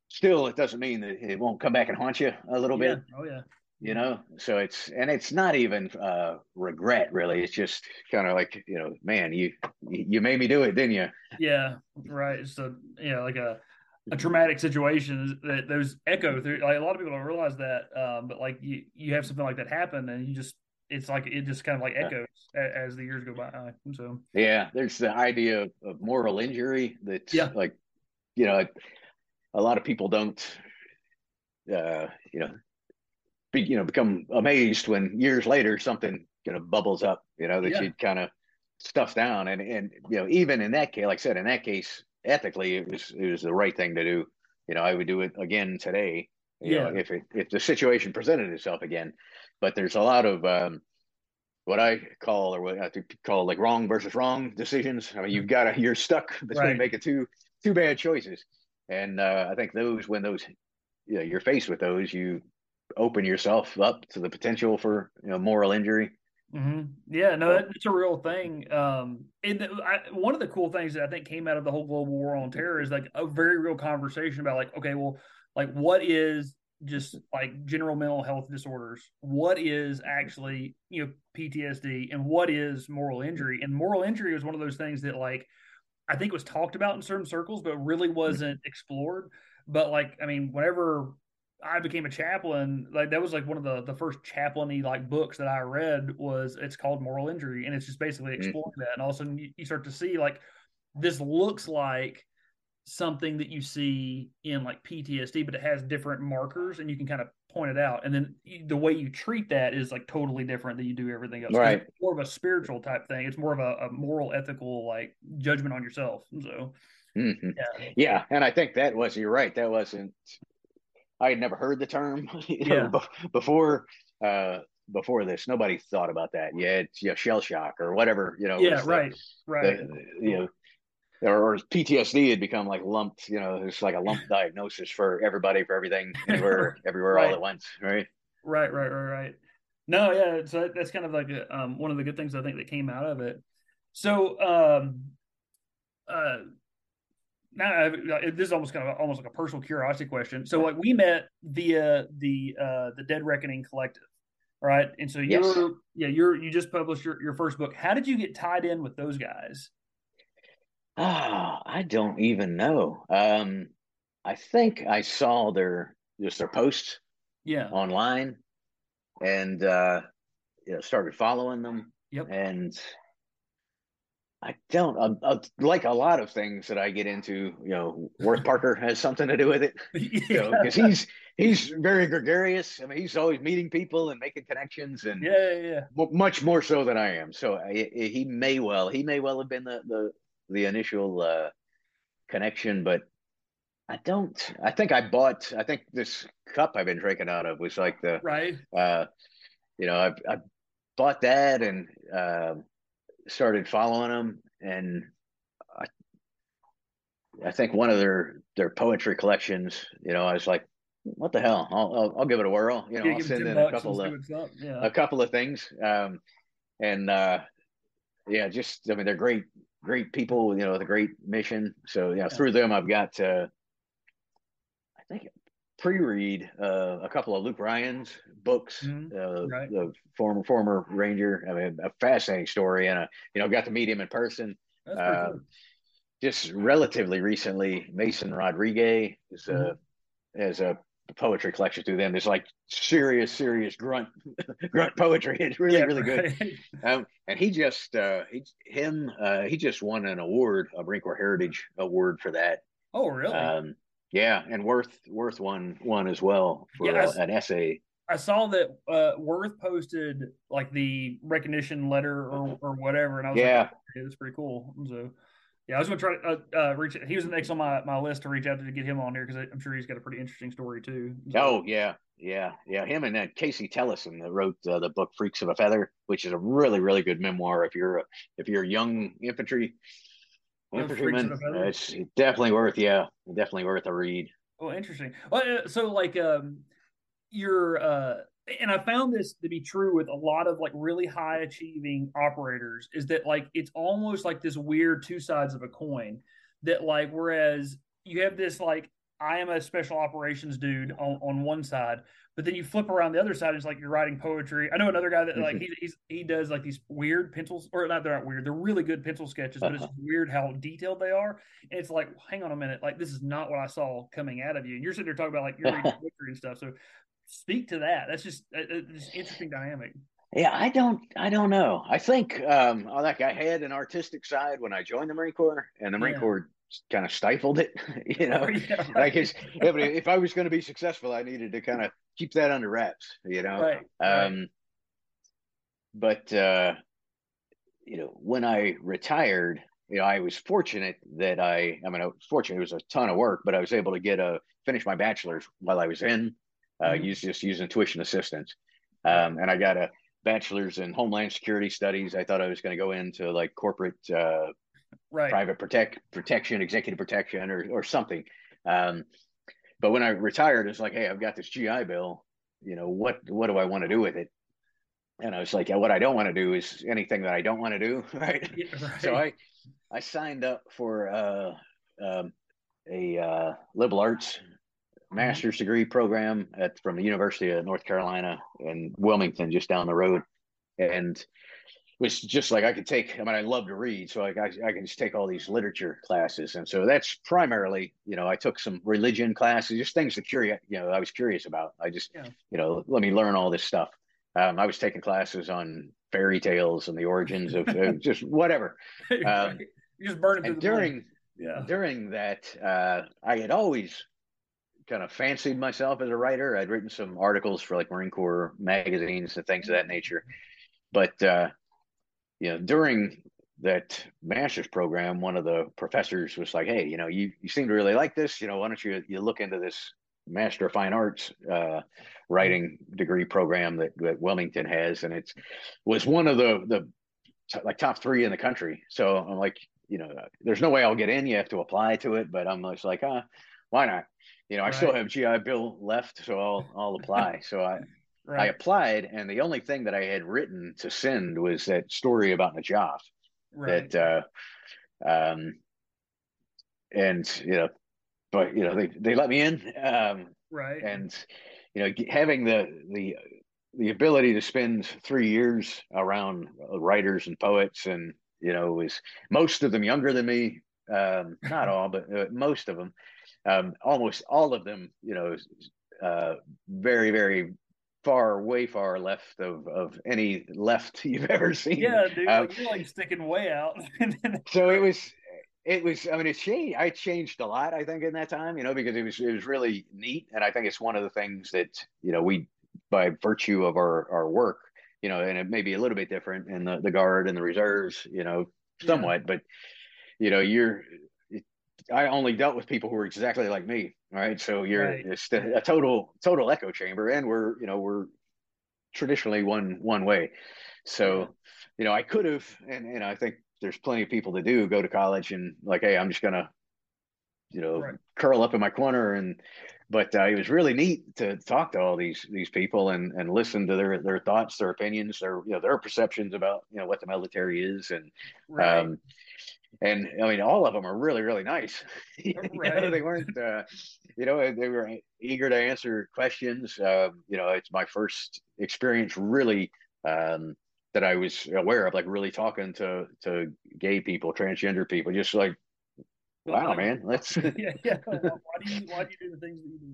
still, it doesn't mean that it won't come back and haunt you a little yeah. bit. Oh, yeah. You know, so it's, and it's not even uh, regret really. It's just kind of like, you know, man, you, you made me do it, didn't you? Yeah. Right. So, yeah, like a, a traumatic situation that those echo through like a lot of people don't realize that um, but like you you have something like that happen and you just it's like it just kind of like echoes yeah. as the years go by so yeah there's the idea of, of moral injury that yeah like you know a lot of people don't uh you know be, you know become amazed when years later something you know bubbles up you know that yeah. you kind of stuff down and and you know even in that case like i said in that case ethically it was it was the right thing to do. You know, I would do it again today you Yeah. know, if it, if the situation presented itself again. But there's a lot of um, what I call or what I call like wrong versus wrong decisions. I mean, you've got to [laughs] you're stuck between Right. making two two bad choices, and uh, I think those when those you know, you're faced with those, you open yourself up to the potential for you know moral injury. Hmm Yeah, no, that, it's a real thing. Um, and the, I, one of the cool things that I think came out of the whole global war on terror is like a very real conversation about like, okay, well, like what is just like general mental health disorders? What is actually you know PTSD, and what is moral injury? And moral injury was one of those things that like I think was talked about in certain circles, but really wasn't explored. But like, I mean, whenever I became a chaplain, like that was like one of the the first chaplainy like books that I read was it's called Moral Injury, and it's just basically exploring that. And all of a sudden, you, you start to see like this looks like something that you see in like PTSD, but it has different markers, and you can kind of point it out. And then you, the way you treat that is like totally different than you do everything else. Right. It's more of a spiritual type thing. It's more of a, a moral, ethical like judgment on yourself. So Mhm. yeah, Yeah, and I think that was you're right. That wasn't. I had never heard the term [laughs] you know, Yeah. bef- before. Uh, before this, nobody thought about that. Yeah, it's you know, shell shock or whatever. You know. yeah, was the- right, right. the- you know, or, PTSD had become like lumped. You know, it's like a lump [laughs] diagnosis for everybody for everything, [laughs] everywhere, everywhere, all Right. at once. Right. Right, right, right, right. No, yeah, so that's kind of like a, um, one of the good things I think that came out of it. So, um, uh, now this is almost kind of almost like a personal curiosity question. So, like, we met via the uh, the Dead Reckoning Collective, right? And so you're, yeah, you're you just published your, your first book. How did you get tied in with those guys? Ah, I don't even know. Um, I think I saw their just their posts Yeah, online and uh you know started following them Yep. and i don't uh, uh, like a lot of things that i get into you know worth [laughs] parker has something to do with it [laughs] yeah, because he's he's very gregarious i mean he's always meeting people and making connections and yeah, yeah, yeah. mu- much more so than i am so I, I- he may well he may well have been the the, the initial uh connection but i don't i think i bought i think this cup i've been drinking out of was like the right. uh, you know, I, I bought that and uh, started following them, and I, I think one of their their poetry collections, you know, I was like, what the hell? I'll I'll, I'll give it a whirl. You know, Yeah, I'll send in a couple of see what's up. Yeah, a couple of things, um, and uh, yeah, just I mean, they're great great people. You know, with a great mission. So yeah, through them, I've got uh, I think pre-read uh, a couple of Luke Ryan's books, Mhm. uh, Right. the former former Ranger. I mean, a fascinating story, and a, you know, got to meet him in person uh, cool. just relatively recently. Mason Rodriguez is a has a poetry collection through them. There's like serious, serious grunt [laughs] grunt poetry. It's really, Yeah, really good. [laughs] Um, and he just uh, he him uh, he just won an award, a Corps Heritage Award for that. Oh, really? Um, yeah, and Worth Worth won one as well for Yeah, uh, an essay. I saw that uh, Worth posted like the recognition letter or, or whatever, and I was Yeah. like, "Okay, that's pretty cool." So, yeah, I was gonna try to uh, uh, reach. He was next on my, my list to reach out to, to get him on here because I'm sure he's got a pretty interesting story too. So- Oh yeah, yeah, yeah. Him and that Casey Tellison that wrote uh, the book Freaks of a Feather, which is a really, really good memoir. If you're a, if you're a young infantry infantryman, it's definitely worth yeah, definitely worth a read. Oh, interesting. Well, uh, so like um, you're uh, and I found this to be true with a lot of like really high achieving operators is that like it's almost like this weird two sides of a coin that like whereas you have this like I am a special operations dude on, on one side, but then you flip around the other side, and it's like you're writing poetry. I know another guy that like he he's, he does like these weird pencils, or not they're not weird, they're really good pencil sketches, but it's Uh-huh. weird how detailed they are. And it's like, hang on a minute, like this is not what I saw coming out of you. And you're sitting there talking about like you're reading [laughs] poetry and stuff. So speak to that. That's just uh, uh, just interesting dynamic. Yeah, I don't, I don't know. I think, um, like I had an artistic side when I joined the Marine Corps, and the Marine Yeah. Corps kind of stifled it. [laughs] you know, [laughs] Yeah, like it's, if, if I was going to be successful, I needed to kind of keep that under wraps. You know, Right, right. um, but uh, you know, when I retired, you know, I was fortunate that I, I mean, I was fortunate. It was a ton of work, but I was able to get a finish my bachelor's while I was in uh, mm-hmm. use just using tuition assistance. Um, and I got a bachelor's in Homeland Security Studies. I thought I was going to go into like corporate, uh, right. private protect protection, executive protection, or or something. Um, but when I retired, it's like, hey, I've got this GI Bill. You know what? What do I want to do with it? And I was like, yeah, what I don't want to do is anything that I don't want to do, [laughs] right? Yeah, [laughs] right. So I I signed up for uh, um, a uh, liberal arts mm-hmm. master's degree program at from the University of North Carolina in Wilmington, just down the road, and was just like I could take. I mean, I love to read, so like I, I can just take all these literature classes, and so that's primarily, you know, I took some religion classes, just things that curious, you know, I was curious about. I just, yeah. you know, let me learn all this stuff. Um, I was taking classes on fairy tales and the origins of uh, [laughs] just whatever. Um, you just burn it. And during yeah. during that, uh, I had always kind of fancied myself as a writer. I'd written some articles for like Marine Corps magazines and things of that nature. But uh, you know, during that master's program, one of the professors was like, "Hey, you know, you you seem to really like this. You know, why don't you you look into this Master of Fine Arts uh, writing degree program that, that Wilmington has?" And it was one of the the like top three in the country. So I'm like, you know, there's no way I'll get in. You have to apply to it, but I'm just like, ah, why not? You know, I still have GI Bill left, so I'll I'll apply. so I right. I applied, and the only thing that I had written to send was that story about Najaf. Right. That, uh, um, and you know, but you know, they they let me in. Um, right. And you know, having the the the ability to spend three years around writers and poets and you know, was most of them younger than me. Um, [laughs] not all, but uh, most of them, um, almost all of them, you know, uh, very, very far, way far left of, of any left [laughs] you've ever seen. Yeah, dude, um, you're like sticking way out. [laughs] so it was, it was, I mean, it changed. I changed a lot, I think, in that time, you know, because it was, it was really neat. And I think it's one of the things that, you know, we, by virtue of our, our work, you know, and it may be a little bit different in the, the guard and the reserves, you know, somewhat, yeah. but you know, you're, I only dealt with people who were exactly like me. Right. So you're right. it's a total, total echo chamber. And we're, you know, we're traditionally one, one way. So, you know, I could have, and, and I think there's plenty of people to do go to college and like, Hey, I'm just going to, you know, right. curl up in my corner and but uh, it was really neat to talk to all these these people and and listen to their their thoughts, their opinions, their you know their perceptions about you know what the military is, and right. um, and I mean all of them are really really nice. [laughs] you right. know, they weren't uh, you know they were eager to answer questions. Uh, you know, it's my first experience really. Um, that I was aware of, like really talking to to gay people, transgender people, just like wow, man, let's [laughs] yeah, yeah. [laughs] Why do you why do you do the things that you do?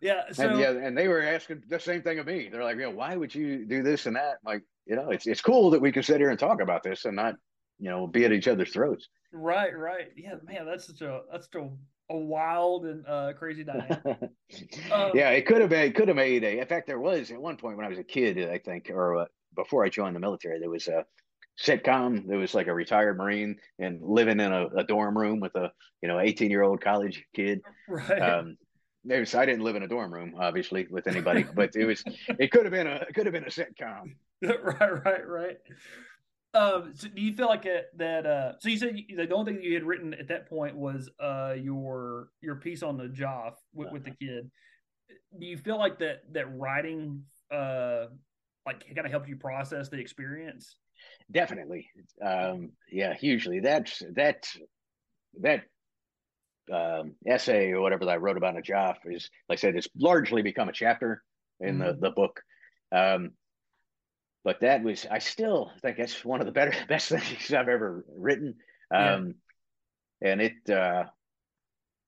Yeah, so and, yeah, and they were asking the same thing of me. They're like, you know, why would you do this and that? like, you know, it's it's cool that we can sit here and talk about this and not, you know, be at each other's throats. Right, right. Yeah, man, that's such a that's such a, a wild and uh, crazy dynamic. [laughs] um, yeah, it could have been. It could have made a. In fact, there was at one point when I was a kid, I think, or uh, before I joined the military, there was a sitcom. There was like a retired Marine and living in a, a dorm room with a you know 18 year old college kid. [laughs] Right. Um, was, I didn't live in a dorm room, obviously, with anybody, but it was it could have been a it could have been a sitcom. [laughs] right, right, right. Um, so do you feel like a, that? Uh, so you said you, the only thing you had written at that point was uh, your your piece on Najaf with, with the kid. Do you feel like that that writing uh, like kind of helped you process the experience? definitely um, yeah hugely that's that that um, essay or whatever that i wrote about Najaf is like i said it's largely become a chapter in mm-hmm. the, the book um, but that was i still think that's one of the better [laughs] best things i've ever written um, yeah. and it uh,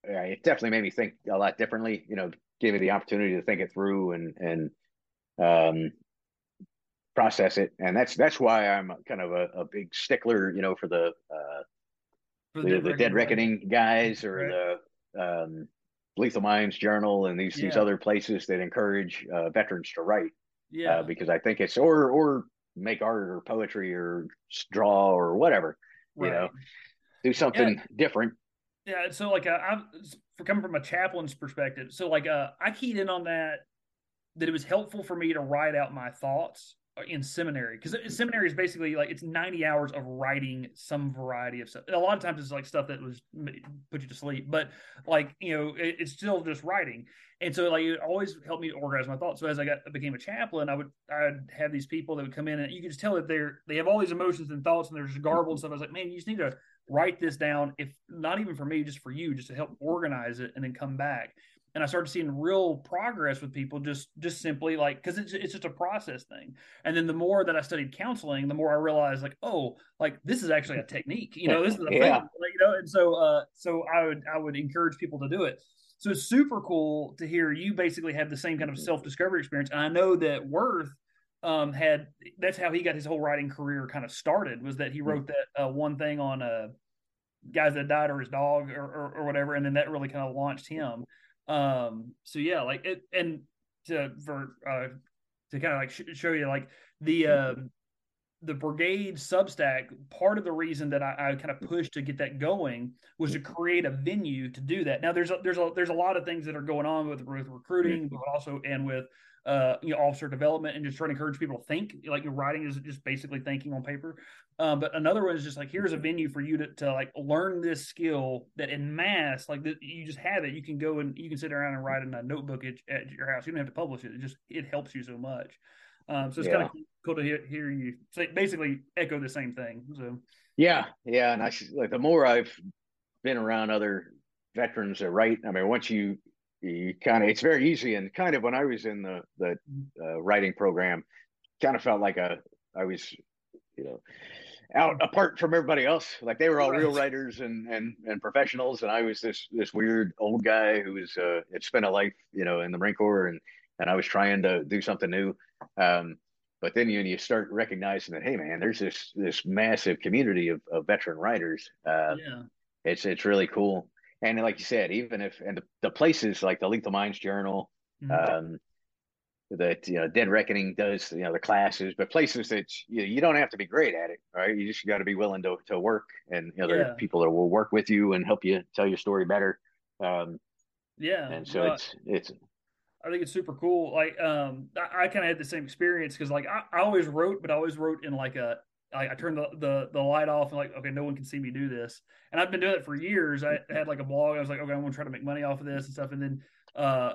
it definitely made me think a lot differently you know gave me the opportunity to think it through and and um, process it, and that's that's why I'm kind of a, a big stickler, you know, for the uh, for the, the, Dead Reckoning guys or right. the um, Lethal Minds Journal and these yeah. these other places that encourage uh, veterans to write. Yeah, uh, because I think it's or or make art or poetry or draw or whatever, right. you know, do something yeah. different. Yeah, so like uh, I'm for coming from a chaplain's perspective. So like uh, I keyed in on that that it was helpful for me to write out my thoughts in seminary because seminary is basically like it's 90 hours of writing some variety of stuff. A lot of times it's like stuff that was put you to sleep but like you know it, it's still just writing. And so like it always helped me organize my thoughts. So as i got became a chaplain i would i'd have these people that would come in and you could just tell that they're they have all these emotions and thoughts and they're just garbled and stuff. I was like man you just need to write this down if not even for me just for you just to help organize it and then come back and I started seeing real progress with people just just simply like because it's it's just a process thing. And then the more that I studied counseling, the more I realized like oh like this is actually a technique. You know this is a [laughs] yeah. thing. Like, you know, and so uh so I would I would encourage people to do it. So it's super cool to hear you basically have the same kind of self discovery experience. And I know that Worth um had that's how he got his whole writing career kind of started was that he wrote that uh, one thing on uh guys that died or his dog or, or, or whatever and then that really kind of launched him um, so yeah, like it, and to for uh, to kind of like sh- show you like the uh, the brigade Substack. Part of the reason that I, I kind of pushed to get that going was to create a venue to do that. Now there's a, there's a there's a lot of things that are going on with with recruiting, but also and with uh, you know, officer development and just trying to encourage people to think. Like your writing is just basically thinking on paper. Um, but another one is just like here's a venue for you to, to like learn this skill that in mass, like the, you just have it. You can go and you can sit around and write in a notebook at, at your house. You don't have to publish it. It just it helps you so much. Um, so it's yeah. kind of cool to hear, hear you say basically echo the same thing. So yeah, yeah, and I like the more I've been around other veterans that write. I mean, once you you kind of it's very easy and kind of when I was in the the uh, writing program, kind of felt like a I was you know out apart from everybody else. Like they were all right. real writers and and and professionals, and I was this this weird old guy who was uh had spent a life you know in the Marine Corps, and and I was trying to do something new. Um, but then you you start recognizing that hey man, there's this this massive community of, of veteran writers. Uh, yeah. It's it's really cool and like you said, even if and the, the places like the Lethal Minds Journal, mm-hmm. um, that you know Dead Reckoning does you know the classes, but places that you, know, you don't have to be great at it, right? You just got to be willing to to work, and you know there yeah. are people that will work with you and help you tell your story better. Um, yeah, and so it's it's. I think it's super cool. Like, um, I, I kind of had the same experience because, like, I, I always wrote, but I always wrote in like a I, I turned the, the, the light off and like, okay, no one can see me do this. And I've been doing it for years. I had like a blog. I was like, okay, I'm gonna try to make money off of this and stuff. And then uh,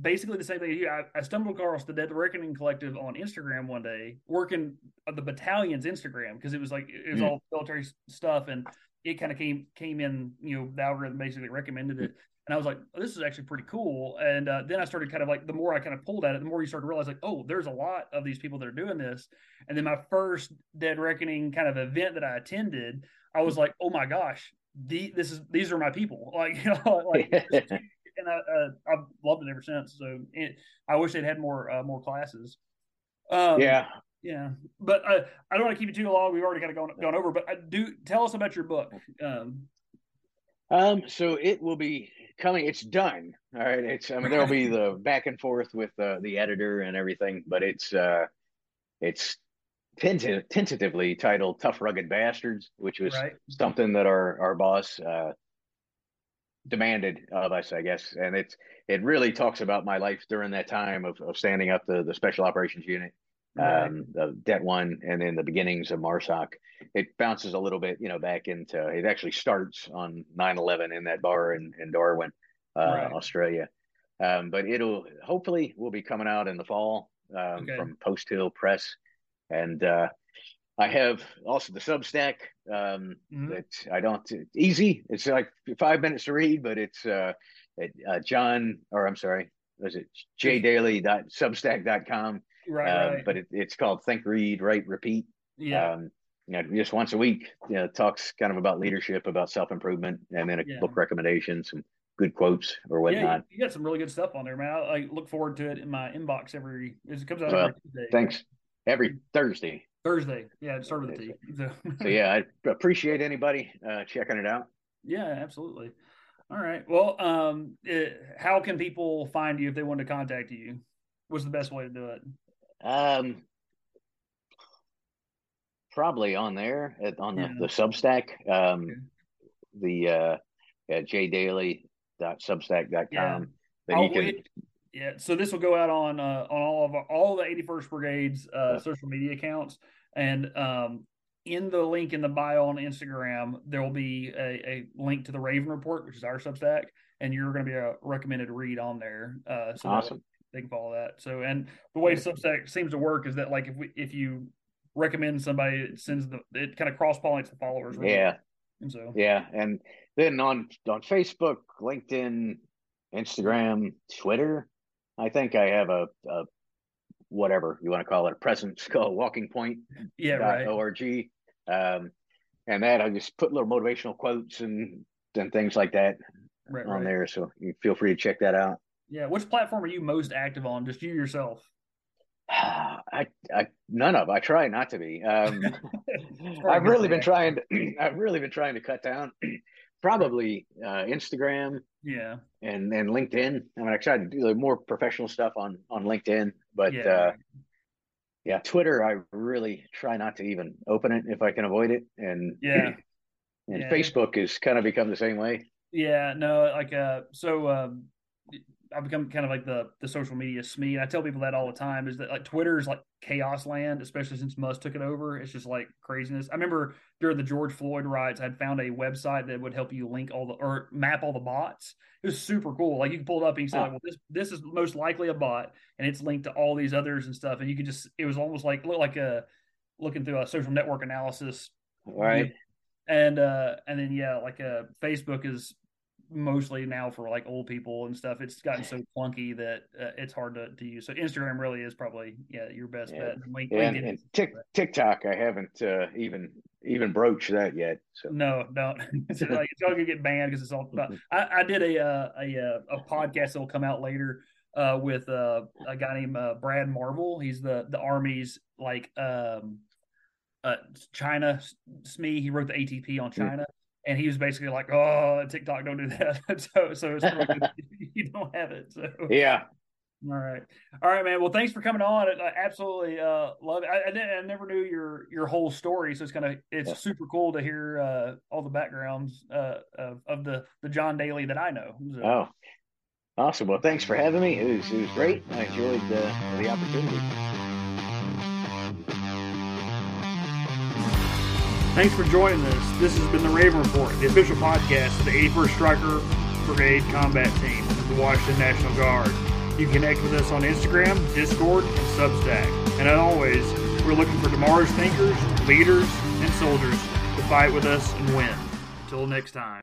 basically the same thing. I, I stumbled across the Dead Reckoning Collective on Instagram one day, working the battalion's Instagram because it was like it was mm. all military stuff, and it kind of came came in. You know, the algorithm basically recommended it, and I was like, oh, this is actually pretty cool. And uh, then I started kind of like, the more I kind of pulled at it, the more you start to realize, like, oh, there's a lot of these people that are doing this. And then my first Dead Reckoning kind of event that I attended, I was like, oh my gosh, the, this is these are my people. [laughs] Like, you know, [laughs] like, [laughs] and I, uh, I've loved it ever since. So it, I wish they'd had more uh, more classes. Um, yeah, yeah, but uh, I don't want to keep it too long. We've already kind of gone gone over. But I uh, do tell us about your book. Um, um, so it will be coming. It's done. All right. It's. I mean, there'll be the [laughs] back and forth with uh, the editor and everything, but it's. uh It's tenta- tentatively titled "Tough Rugged Bastards," which was right. something that our our boss uh, demanded of us, I guess. And it's it really talks about my life during that time of, of standing up the the special operations unit. Um, of Det One, and then the beginnings of MARSOC. It bounces a little bit, you know, back into. It actually starts on 9/11 in that bar in, in Darwin, uh, right. Australia. Um, but it'll hopefully will be coming out in the fall um, okay. from Post Hill Press, and uh, I have also the Substack um, mm-hmm. that I don't it's easy. It's like five minutes to read, but it's uh, at, uh, John or I'm sorry, was it jdailey.substack.com Right, um, right. But it, it's called Think, Read, Write, Repeat. Yeah. Um, you know, just once a week, you know, talks kind of about leadership, about self improvement, and then a yeah. book recommendation, some good quotes or whatnot. Yeah, you, got some really good stuff on there, man. I, I, look forward to it in my inbox every. It comes out well, every Tuesday. Thanks. Every Thursday. Thursday, yeah, it started with a T. So. so yeah, I appreciate anybody uh, checking it out. Yeah, absolutely. All right. Well, um, it, how can people find you if they want to contact you? What's the best way to do it? Um, probably on there at, on the, yeah. the Substack. Um, the uh, at jdailey.substack.com. Yeah. I'll, you can. Yeah, so this will go out on uh, on all of our, all the 81st Brigade's uh, social media accounts, and um, in the link in the bio on Instagram, there will be a, a link to the Raven Report, which is our Substack, and you're going to be a recommended read on there. Uh, so awesome. They can follow that. So, and the way Substack seems to work is that like if we if you recommend somebody, it sends the it kind of cross pollinates the followers. Really. Yeah. And so yeah, and then on on Facebook, LinkedIn, Instagram, Twitter, I think I have a, a whatever you want to call it, a presence [laughs] called Walking Point. Yeah, right. Org. Um, and that I just put little motivational quotes and and things like that right, on right. there. So you feel free to check that out. Yeah. Which platform are you most active on? Just you yourself? [sighs] I, I, none of. I try not to be. Um, [laughs] [laughs] I've really been trying to. [clears throat] I've really been trying to cut down. [clears throat] Probably uh, Instagram. Yeah. And and LinkedIn. I mean, I try to do more professional stuff on on LinkedIn, but yeah. uh, yeah, Twitter. I really try not to even open it if I can avoid it. And [clears throat] yeah. And yeah. Facebook has kind of become the same way. Yeah, no, like uh, so um, I've become kind of like the the social media SME. And I tell people that all the time is that like Twitter is like chaos land, especially since Musk took it over. It's just like craziness. I remember during the George Floyd riots, I'd found a website that would help you link all the or map all the bots. It was super cool. Like you can pull it up and you say, oh. well, this this is most likely a bot, and it's linked to all these others and stuff. And you could just it was almost like look like a looking through a social network analysis. Right. And uh and then yeah, like uh Facebook is mostly now for like old people and stuff. It's gotten so [sighs] clunky that uh, it's hard to, to use. So Instagram really is probably yeah your best yeah. bet. Link, yeah, and, and tick, TikTok, I haven't uh, even even broached that yet. So no, no, [laughs] it's like it's all gonna get banned because it's all. About, [laughs] I, I did a uh, a uh, a podcast that will come out later uh, with uh, a guy named uh, Brad Marvel. He's the the Army's like um, uh, China SME. He wrote the ATP on China and he was basically like, "Oh, TikTok, don't do that." [laughs] so, so it's really [laughs] you don't have it. So yeah. All right, all right, man. Well, thanks for coming on. I absolutely uh, love it. I, I, I, never knew your your whole story, so it's kind of it's yeah. super cool to hear uh, all the backgrounds uh, of, of the the John Dailey that I know. So. Oh, awesome. Well, thanks for having me. It was it was great. I enjoyed the the opportunity. Thanks for joining us. This has been the Raven Report, the official podcast of the 81st Stryker Brigade Combat Team of the Washington National Guard. You can connect with us on Instagram, Discord, and Substack. And as always, we're looking for tomorrow's thinkers, leaders, and soldiers to fight with us and win. Until next time.